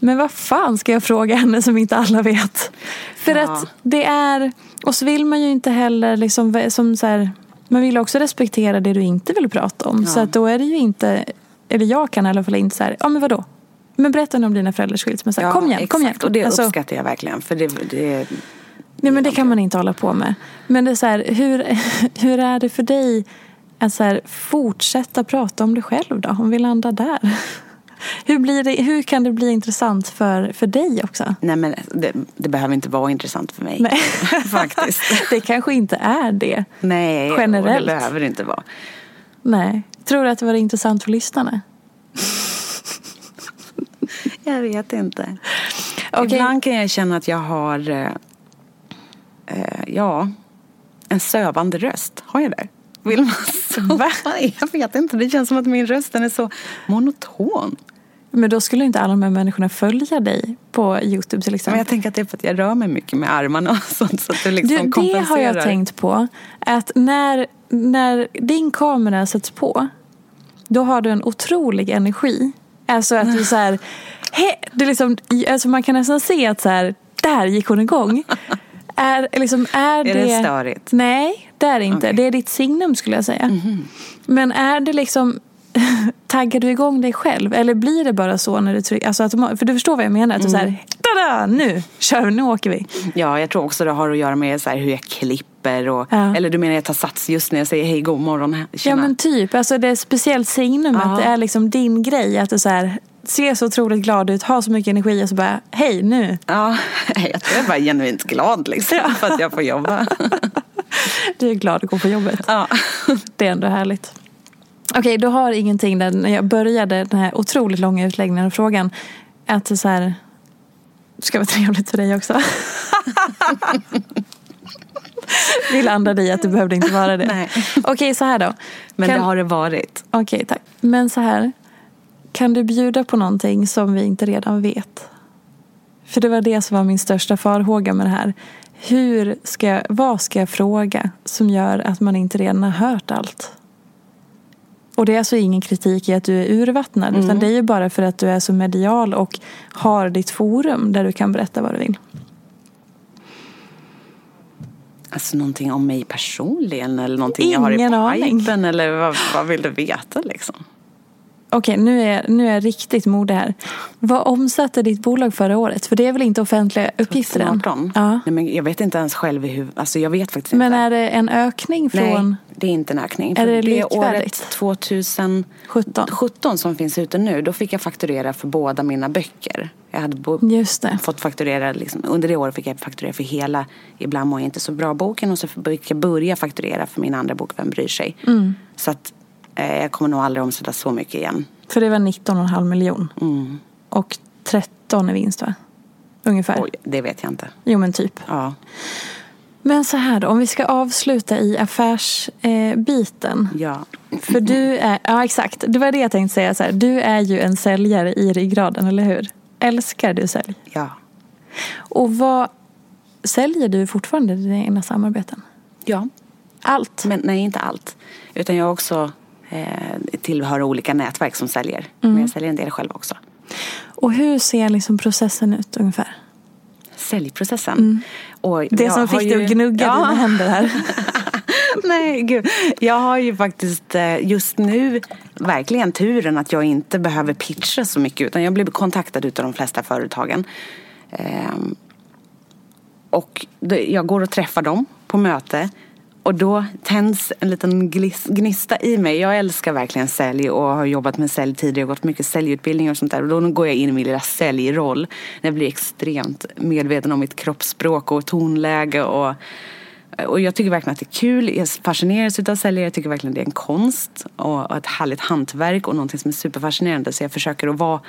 Men vad fan ska jag fråga henne som inte alla vet? För ja. att det är, och så vill man ju inte heller liksom, som så här, man vill också respektera det du inte vill prata om. Ja. Så att då är det ju inte, eller jag kan i alla fall inte så här, ja men vadå? Men berätta nu om dina föräldrars skilsmässa. Ja, kom igen, exakt. kom igen. Och det alltså, uppskattar jag verkligen. För det, det, Nej men det kan man inte hålla på med. Men det är så här, hur, hur är det för dig att så här, fortsätta prata om dig själv då? Om vi landar där. Hur, blir det, hur kan det bli intressant för, för dig också? Nej men det, det behöver inte vara intressant för mig. Nej. Faktiskt. det kanske inte är det. Nej, generellt. det behöver det inte vara. Nej. Tror du att det var intressant för lyssnarna? jag vet inte. Okay. Ibland kan jag känna att jag har, eh, eh, ja, en sövande röst. Har jag det? Vill man? Va? Jag vet inte, det känns som att min röst är så monoton. Men då skulle inte alla de här människorna följa dig på Youtube till exempel. Men jag tänker att det är för att jag rör mig mycket med armarna och sånt. Så att det liksom Du, det kompenserar. har jag tänkt på. Att när, när din kamera sätts på, då har du en otrolig energi. Alltså att du så här, he, det är liksom, alltså man kan nästan se att så här, där gick hon igång. Är, liksom, är, Är det, det störigt? Nej, det är det inte. Okej. Det är ditt signum skulle jag säga. Men är det liksom Taggar du igång dig själv? Eller blir det bara så när du trycker? Alltså automat- för du förstår vad jag menar? Att du såhär, tada, nu kör vi, nu åker vi. Ja, jag tror också det har att göra med så här hur jag klipper. Och, Ja. Eller du menar jag tar sats just när jag säger hej, god morgon, tjena. Ja men typ, alltså det är speciellt signumet. Ja. Det är liksom din grej. Att du så här, ser så otroligt glad ut, har så mycket energi och så bara, hej nu. Ja, jag tror jag är bara genuint glad liksom, för att jag får jobba. Du är glad att gå på jobbet. Ja. Det är ändå härligt. Okej, du har ingenting där när jag började den här otroligt långa utläggningen och frågan. Att det så här, ska vara trevligt för dig också. Vi landade i att det behövde inte vara det. Nej. Okej, så här då. Men Kan- det har det varit. Okej, tack. Men så här. Kan du bjuda på någonting som vi inte redan vet? För det var det som var min största farhåga med det här. Hur ska, vad ska jag fråga som gör att man inte redan har hört allt? Och det är alltså ingen kritik i att du är urvattnad. Utan det är ju bara för att du är så medial och har ditt forum där du kan berätta vad du vill. Alltså någonting om mig personligen eller någonting jag har i Ingen aning. pipen eller vad, vad vill du veta liksom? Okej, nu är, nu är jag riktigt modig här. Vad omsatte ditt bolag förra året? För det är väl inte offentliga uppgifter än? 2018? Ja. Nej, men jag vet inte ens själv i huvud, alltså jag vet faktiskt Men inte. är det en ökning från Nej, det är inte en ökning. Är det det året likvärdigt? 2017 17? som finns ute nu, då fick jag fakturera för båda mina böcker. Jag hade bo- fått fakturera, liksom, under det året fick jag fakturera för hela Ibland mår jag inte så bra boken och så fick jag börja fakturera för min andra bok Vem bryr sig? Mm. Så att jag kommer nog aldrig omsätta så mycket igen. För det var 19,5 miljon. Mm. Och 13 i vinst va? Ungefär. Oj, det vet jag inte. Jo men typ. Ja. Men så här då, om vi ska avsluta i affärsbiten. Eh. Ja. För du är, ja exakt, det var det jag tänkte säga. Så här. Du är ju en säljare i ryggraden, eller hur? Älskar du sälj? Ja. Och vad säljer du fortfarande i dina samarbeten? Ja. Allt? Men nej, inte allt. Utan jag också eh, tillhör olika nätverk som säljer. Men jag säljer en del själv också. Och hur ser liksom processen ut ungefär? Säljprocessen. Och Mm. Det jag som fick dig att gnugga dina händer här. Nej, gud. Jag har ju faktiskt eh, just nu verkligen turen att jag inte behöver pitcha så mycket utan jag blir kontaktad utav de flesta företagen. Ehm, och det- jag går och träffar dem på möte och då tänds en liten gnista i mig. Jag älskar verkligen sälj och har jobbat med sälj tidigare och gått mycket säljutbildningar och sånt där. Och då går jag in i min lilla säljroll. När jag blir extremt medveten om mitt kroppsspråk och tonläge och och jag tycker verkligen att det är kul. Jag fascineras utav säljare. Jag tycker verkligen det är en konst och ett härligt hantverk och någonting som är superfascinerande. Så jag försöker att vara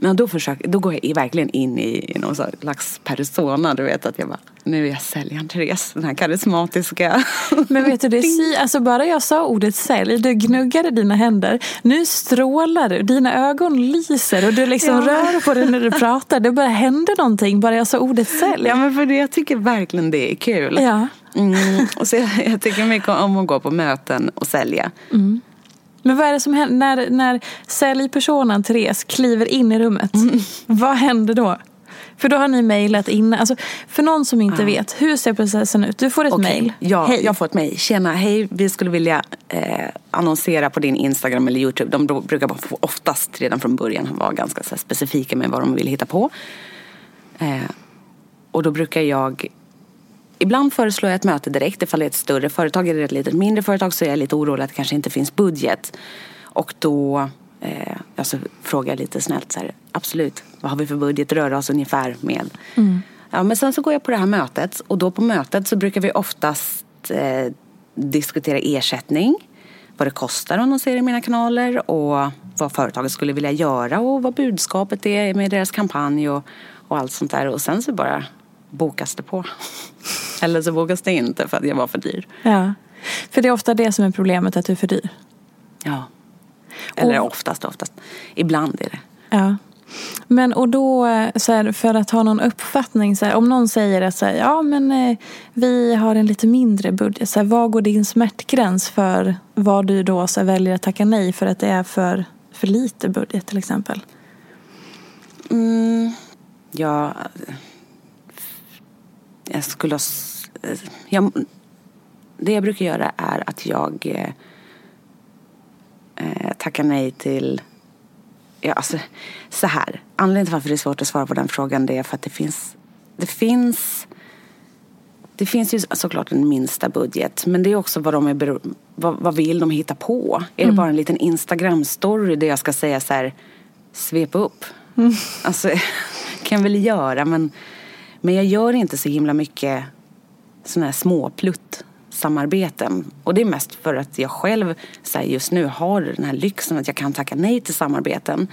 Ja, då, försöker, då går jag verkligen in i, i någon slags persona. Du vet att jag bara, nu är jag säljaren Therese, den här karismatiska. Men vet du, det är alltså bara jag sa ordet sälj, du gnuggade dina händer. Nu strålar du, dina ögon lyser och du liksom Ja. rör på dig när du pratar. Det bara hände någonting bara jag sa ordet sälj. Ja men för det, jag tycker verkligen det är kul. Ja. Mm, och så jag, jag tycker mycket om att gå på möten och sälja. Men vad är det som händer när, när säljpersonen Therese kliver in i rummet? Mm. Vad händer då? För då har ni mejlat in. Alltså, för någon som inte vet, hur ser processen ut? Du får ett mejl. Ja, Hej. jag får ett mejl. Tjena, hej, vi skulle vilja eh, annonsera på din Instagram eller Youtube. De brukar oftast redan från början vara ganska så specifika med vad de vill hitta på. Eh, och då brukar jag Ibland föreslår jag ett möte direkt ifall det är ett större företag eller ett litet mindre företag så är jag lite orolig att det kanske inte finns budget. Och då eh, alltså, frågar jag lite snällt så här, absolut, vad har vi för budget röra oss ungefär med? Ja, men sen så går jag på det här mötet och då på mötet så brukar vi oftast eh, diskutera ersättning, vad det kostar att annonsera i mina kanaler och vad företaget skulle vilja göra och vad budskapet är med deras kampanj och, och allt sånt där. Och sen så bara bokas det på. Eller så bokas det inte för att jag var för dyr. Ja. För det är ofta det som är problemet, att du är för dyr. Ja. Eller Och- oftast, oftast. Ibland är det. Ja. Men och då, eh, så här, för att ha någon uppfattning, så här, om någon säger att så här, ja men eh, vi har en lite mindre budget, så vad går din smärtgräns för vad du då så väljer att tacka nej för att det är för, för lite budget till exempel? Mm, ja, jag skulle ha... s- Jag, det jag brukar göra är att jag eh, eh, tackar nej till... Ja, alltså, så här. Anledningen till varför det är svårt att svara på den frågan det är för att det finns... Det finns... Det finns ju såklart en minsta budget men det är också vad de är bero, vad, vad vill de hitta på? Är det bara en liten Instagram-story där jag ska säga så här svepa upp? Alltså kan jag väl göra men, men jag gör inte så himla mycket sådana här småplutt samarbeten. Och det är mest för att jag själv så just nu har den här lyxen att jag kan tacka nej till samarbeten.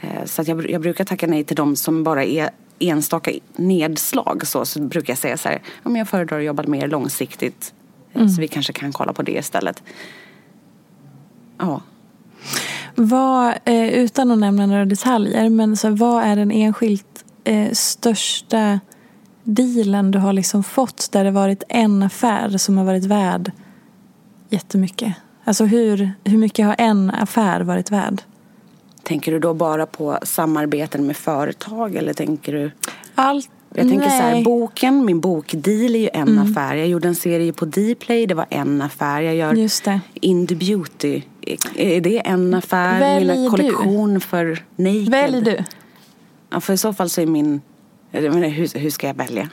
Eh, Så att jag, jag brukar tacka nej till de som bara är enstaka nedslag. Så, så brukar jag säga så här, men jag föredrar att jobba mer långsiktigt. eh, Så vi kanske kan kolla på det istället. Ja. Vad, eh, utan att nämna några detaljer, men så, vad är den enskilt eh, största dealen du har liksom fått där det varit en affär som har varit värd jättemycket? Alltså hur, hur mycket har en affär varit värd? Tänker du då bara på samarbeten med företag eller tänker du? Allt, Jag tänker så här, nej. Mm. boken, min bokdeal är ju en affär. Jag gjorde en serie på Dplay, det var en affär. Jag gör Just det. Indie Beauty, är det en affär? Välj Min du. kollektion för Naked. Välj du. Ja, för i så fall så är min... Menar, hur, hur ska jag välja?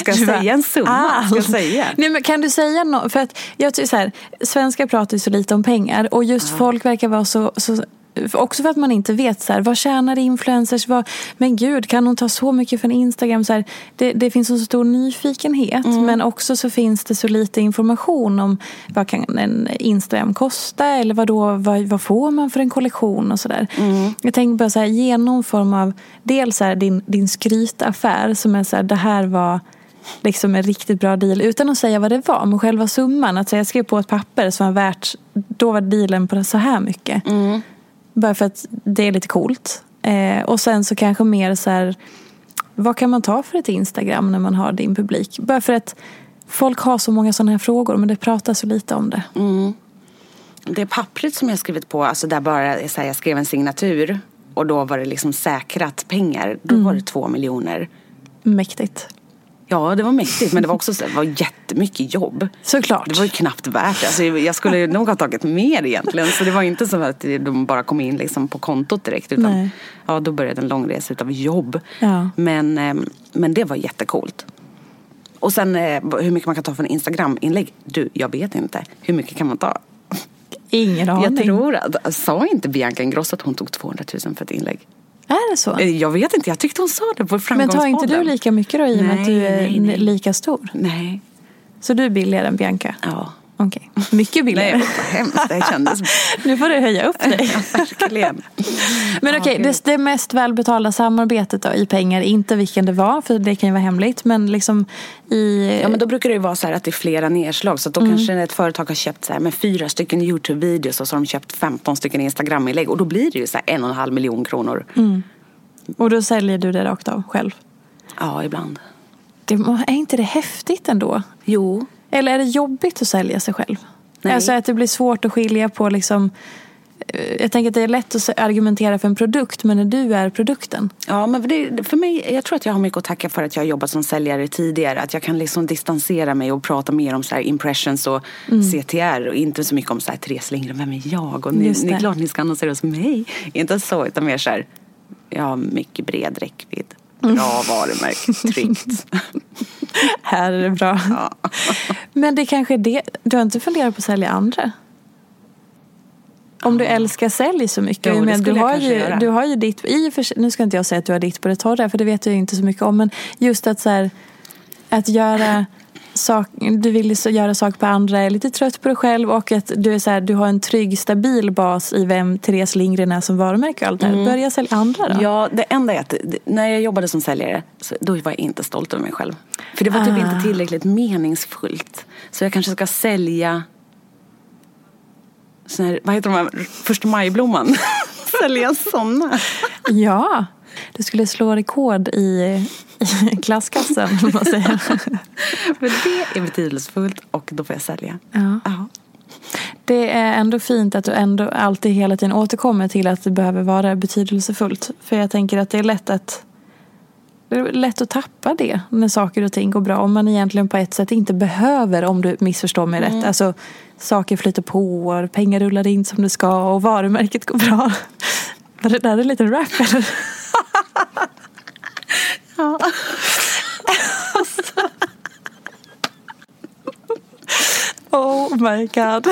Ska jag säga? En summa? Ska jag säga? Nej, men kan du säga något? För att jag tycker så här, svenskar pratar ju så lite om pengar och just folk verkar vara så, så Också för att man inte vet så här, vad tjänar influencers? Vad, men gud, kan hon ta så mycket från Instagram? Så här, det, det finns en så stor nyfikenhet men också så finns det så lite information om vad kan en Instagram kosta eller vad, då, vad, vad får man för en kollektion och sådär. Jag tänker bara så här, ge någon form av, dels så här, din, din skrytaffär som är så här, det här var liksom en riktigt bra deal utan att säga vad det var. Men själva summan, att säga, jag skrev på ett papper som var värt, då var dealen på så här mycket. Bara för att det är lite coolt. Eh, och sen så kanske mer så här, vad kan man ta för ett Instagram när man har din publik? Bara för att folk har så många sådana här frågor men det pratas så lite om det. Det pappret som jag skrivit på, alltså där bara så här, jag skrev en signatur och då var det liksom säkrat pengar. Då var det två miljoner. Mäktigt. Ja, det var mäktigt men det var också så, det var jättemycket jobb. Såklart. Det var ju knappt värt det. Alltså, jag skulle nog ha tagit mer egentligen. Så det var inte så att de bara kom in liksom på kontot direkt. Utan Nej. ja, då började en lång resa utav jobb. Ja. Men, eh, men det var jättecoolt. Och sen eh, hur mycket man kan ta från Instagram-inlägg. Du, jag vet inte. Hur mycket kan man ta? Ingen aning. Jag tror att, sa inte Bianca Ingrosso att hon tog 200 000 för ett inlägg? Är det så? Eh, Jag vet inte, jag tyckte hon sa det på Men Framgångspodden. tar inte du lika mycket då i och med att du är nej, nej. lika stor? Nej. Så du är billigare än Bianca? Ja. Okej. Mycket billigare. Nej, vad hemskt det kändes. nu får du höja upp dig. Ja, verkligen. Men okej, gud. det, det mest välbetalda samarbetet då, i pengar, inte vilken det var, för det kan ju vara hemligt, men liksom i... Ja men då brukar det ju vara så här att det är flera nedslag. Så att då Mm. kanske ett företag har köpt så här med fyra stycken Youtube-videos och så har de köpt 15 stycken Instagram-inlägg. Och då blir det ju så här en och en halv miljon kronor. Mm. Och då säljer du det rakt av själv. Ja, ibland. Det, är inte det häftigt ändå? Jo. Eller är det jobbigt att sälja sig själv? Nej. Alltså att det blir svårt att skilja på liksom... eh, Jag tänker att det är lätt att argumentera för en produkt, men när du är produkten. Ja, men det, för mig, jag tror att jag har mycket att tacka för att jag har jobbat som säljare tidigare. Att jag kan liksom distansera mig och prata mer om så här impressions och CTR och inte så mycket om så här Therese Lindgren, vem är jag? Och ni, ni är klart ni ska annonsera hos mig. Inte så, utan mer så här, jag har mycket bred räckvidd. Bra varumärke, tryggt. Här är det bra. Ja. Men det kanske är det. Du har inte funderat på att sälja andra? Om du älskar sälj så mycket. Jo, men du, har ju, göra. du har ju ditt, i för nu ska inte jag säga att du har ditt på det torra för det vet jag inte så mycket om. Men just att så här, att göra sak, du vill göra saker på andra, är lite trött på dig själv och att du, är så här, du har en trygg, stabil bas i vem Therese Lindgren är som varumärke och allt det här. Börja sälja andra då. Ja, det enda är att när jag jobbade som säljare, så då var jag inte stolt över mig själv. För det var typ Ah. inte tillräckligt meningsfullt. Så jag kanske ska sälja sån här, vad heter de här, första majblomman? sälja såna. Ja, Du skulle slå rekord i, i klasskassen, man säger. Men det är betydelsefullt och då får jag sälja. Ja. Ja. Det är ändå fint att du ändå alltid hela tiden återkommer till att det behöver vara betydelsefullt. För jag tänker att det är lätt att det är lätt att tappa det när saker och ting går bra. Om man egentligen på ett sätt inte behöver, om du missförstår mig rätt. Alltså, saker flyter på, pengar rullar in som det ska och varumärket går bra. Var det där en liten rap eller? Ja. Oh my god.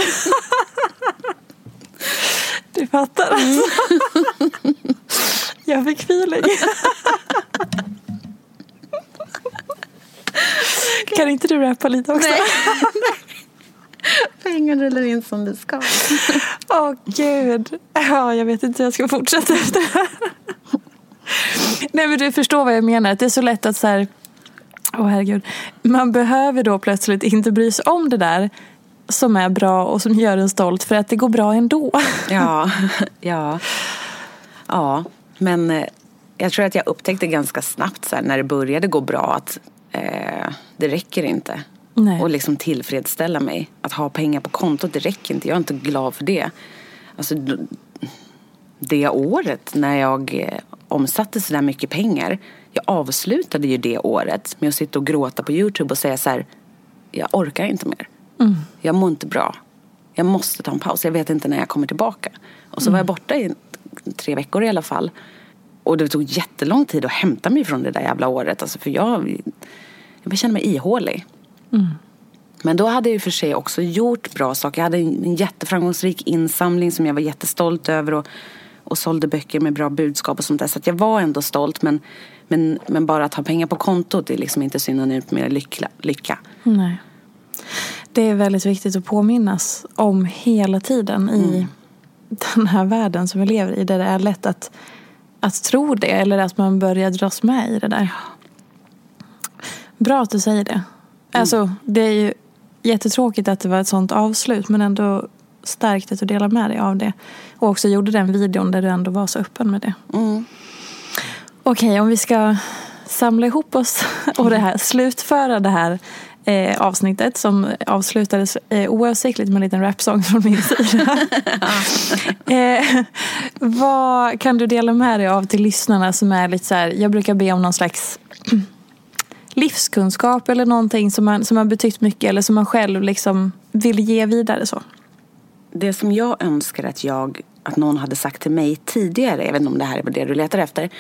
Du fattar alltså. Jag fick feeling. Kan inte du rappa lite också? Nej. Pengar rullar in som det ska. Åh gud. Ja, jag vet inte hur jag ska fortsätta efter det här. Nej men du förstår vad jag menar. Det är så lätt att så här. Åh herregud. Man behöver då plötsligt inte bry sig om det där som är bra och som gör en stolt för att det går bra ändå. Ja, ja. Ja, men eh, jag tror att jag upptäckte ganska snabbt så här, när det började gå bra att eh, det räcker inte. Nej. Och liksom tillfredsställa mig. Att ha pengar på kontot, det räcker inte. Jag är inte glad för det. Alltså, det året när jag eh, omsatte så där mycket pengar. Jag avslutade ju det året med att sitta och gråta på Youtube och säga så här. Jag orkar inte mer. Jag mår inte bra. Jag måste ta en paus. Jag vet inte när jag kommer tillbaka. Och så var jag borta i tre veckor i alla fall. Och det tog jättelång tid att hämta mig från det där jävla året. Alltså för jag, jag kände mig ihålig. Men då hade jag ju för sig också gjort bra saker. Jag hade en en jätteframgångsrik insamling som jag var jättestolt över. Och, och sålde böcker med bra budskap och sånt där. Så att jag var ändå stolt. Men, men, men bara att ha pengar på kontot är liksom inte synonymt med lycka. lycka. Nej. Det är väldigt viktigt att påminnas om hela tiden i den här världen som vi lever i. Där det är lätt att, att tro det eller att man börjar dras med i det där. Bra att du säger det. Alltså, det är ju jättetråkigt att det var ett sånt avslut men ändå starkt att du delar med dig av det. Och också gjorde den videon där du ändå var så öppen med det. Okej, om vi ska samla ihop oss och det här, slutföra det här eh, avsnittet som avslutades eh, oavsiktligt med en liten rapsång från min sida. eh, vad kan du dela med dig av till lyssnarna som är lite så här, jag brukar be om någon slags livskunskap eller någonting som, man, som har betytt mycket eller som man själv liksom vill ge vidare så. Det som jag önskar att jag, att någon hade sagt till mig tidigare, jag vet inte om det här är det du letar efter.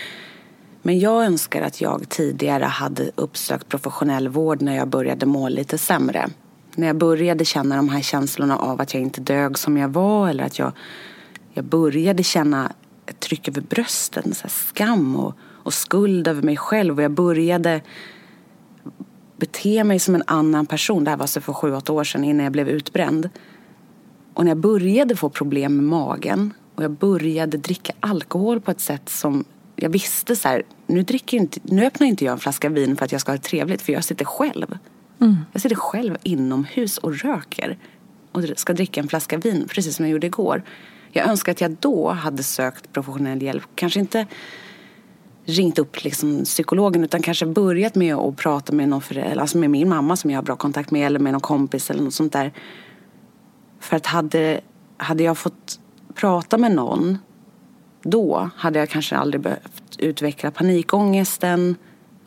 Men jag önskar att jag tidigare hade uppsökt professionell vård när jag började må lite sämre. När jag började känna de här känslorna av att jag inte dög som jag var eller att jag, jag började känna ett tryck över brösten, så här skam och, och skuld över mig själv. Och jag började bete mig som en annan person. Det här var så för sju, åtta år sedan innan jag blev utbränd. Och när jag började få problem med magen och jag började dricka alkohol på ett sätt som jag visste så här, nu, dricker inte, nu öppnar inte jag en flaska vin för att jag ska ha det trevligt för jag sitter själv. Jag sitter själv inomhus och röker och ska dricka en flaska vin precis som jag gjorde igår. Jag önskar att jag då hade sökt professionell hjälp. Kanske inte ringt upp liksom psykologen utan kanske börjat med att prata med någon förälder, alltså med min mamma som jag har bra kontakt med eller med någon kompis eller något sånt där. För att hade, hade jag fått prata med någon då hade jag kanske aldrig behövt utveckla panikångesten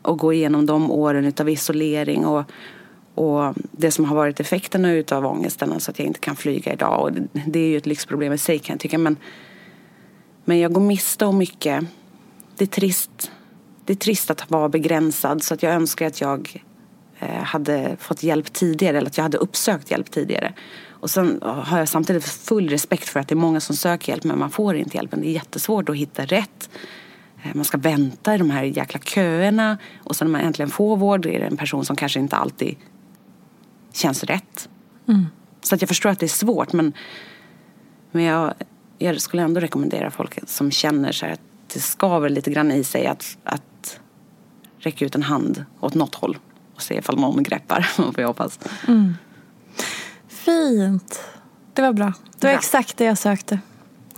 och gå igenom de åren utav isolering och, och det som har varit effekterna utav ångesten, alltså att jag inte kan flyga idag. Och det, är ju ett lyxproblem i sig kan jag tycka. Men, men jag går miste om mycket. Det är trist. Det är trist att vara begränsad så att jag önskar att jag hade fått hjälp tidigare eller att jag hade uppsökt hjälp tidigare. Och sen har jag samtidigt full respekt för att det är många som söker hjälp men man får inte hjälpen. Det är jättesvårt att hitta rätt. Eh, Man ska vänta i de här jäkla köerna och sen när man äntligen får vård är det en person som kanske inte alltid känns rätt. Så att jag förstår att det är svårt men, men jag, jag skulle ändå rekommendera folk som känner så att det skaver lite grann i sig att, att räcka ut en hand åt något håll och se ifall någon greppar, får jag hoppas. Fint. Det var bra. Det var Bra. exakt det jag sökte.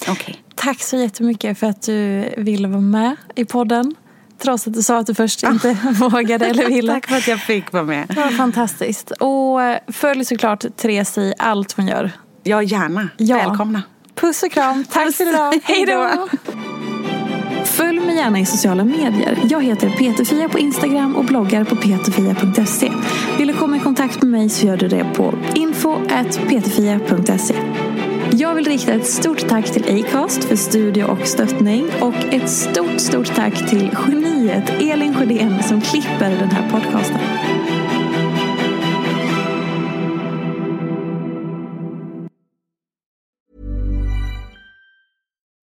Okej. Tack så jättemycket för att du ville vara med i podden. trots att du sa att du först inte vågade eller ville. Tack för att jag fick vara med. Det var fantastiskt. Och eh, följ såklart Therese i allt hon gör. Ja, gärna. Ja. Välkomna. Puss och kram. Tack för idag. Hej då. Mig gärna i sociala medier. Jag heter Peterfia på Instagram och bloggar på peterfia.se. Vill du komma i kontakt med mig så gör du det på info.peterfia.se. Jag vill rikta ett stort tack till Acast för studio och stöttning och ett stort, stort tack till geniet Elin Sjödén som klipper den här podcasten.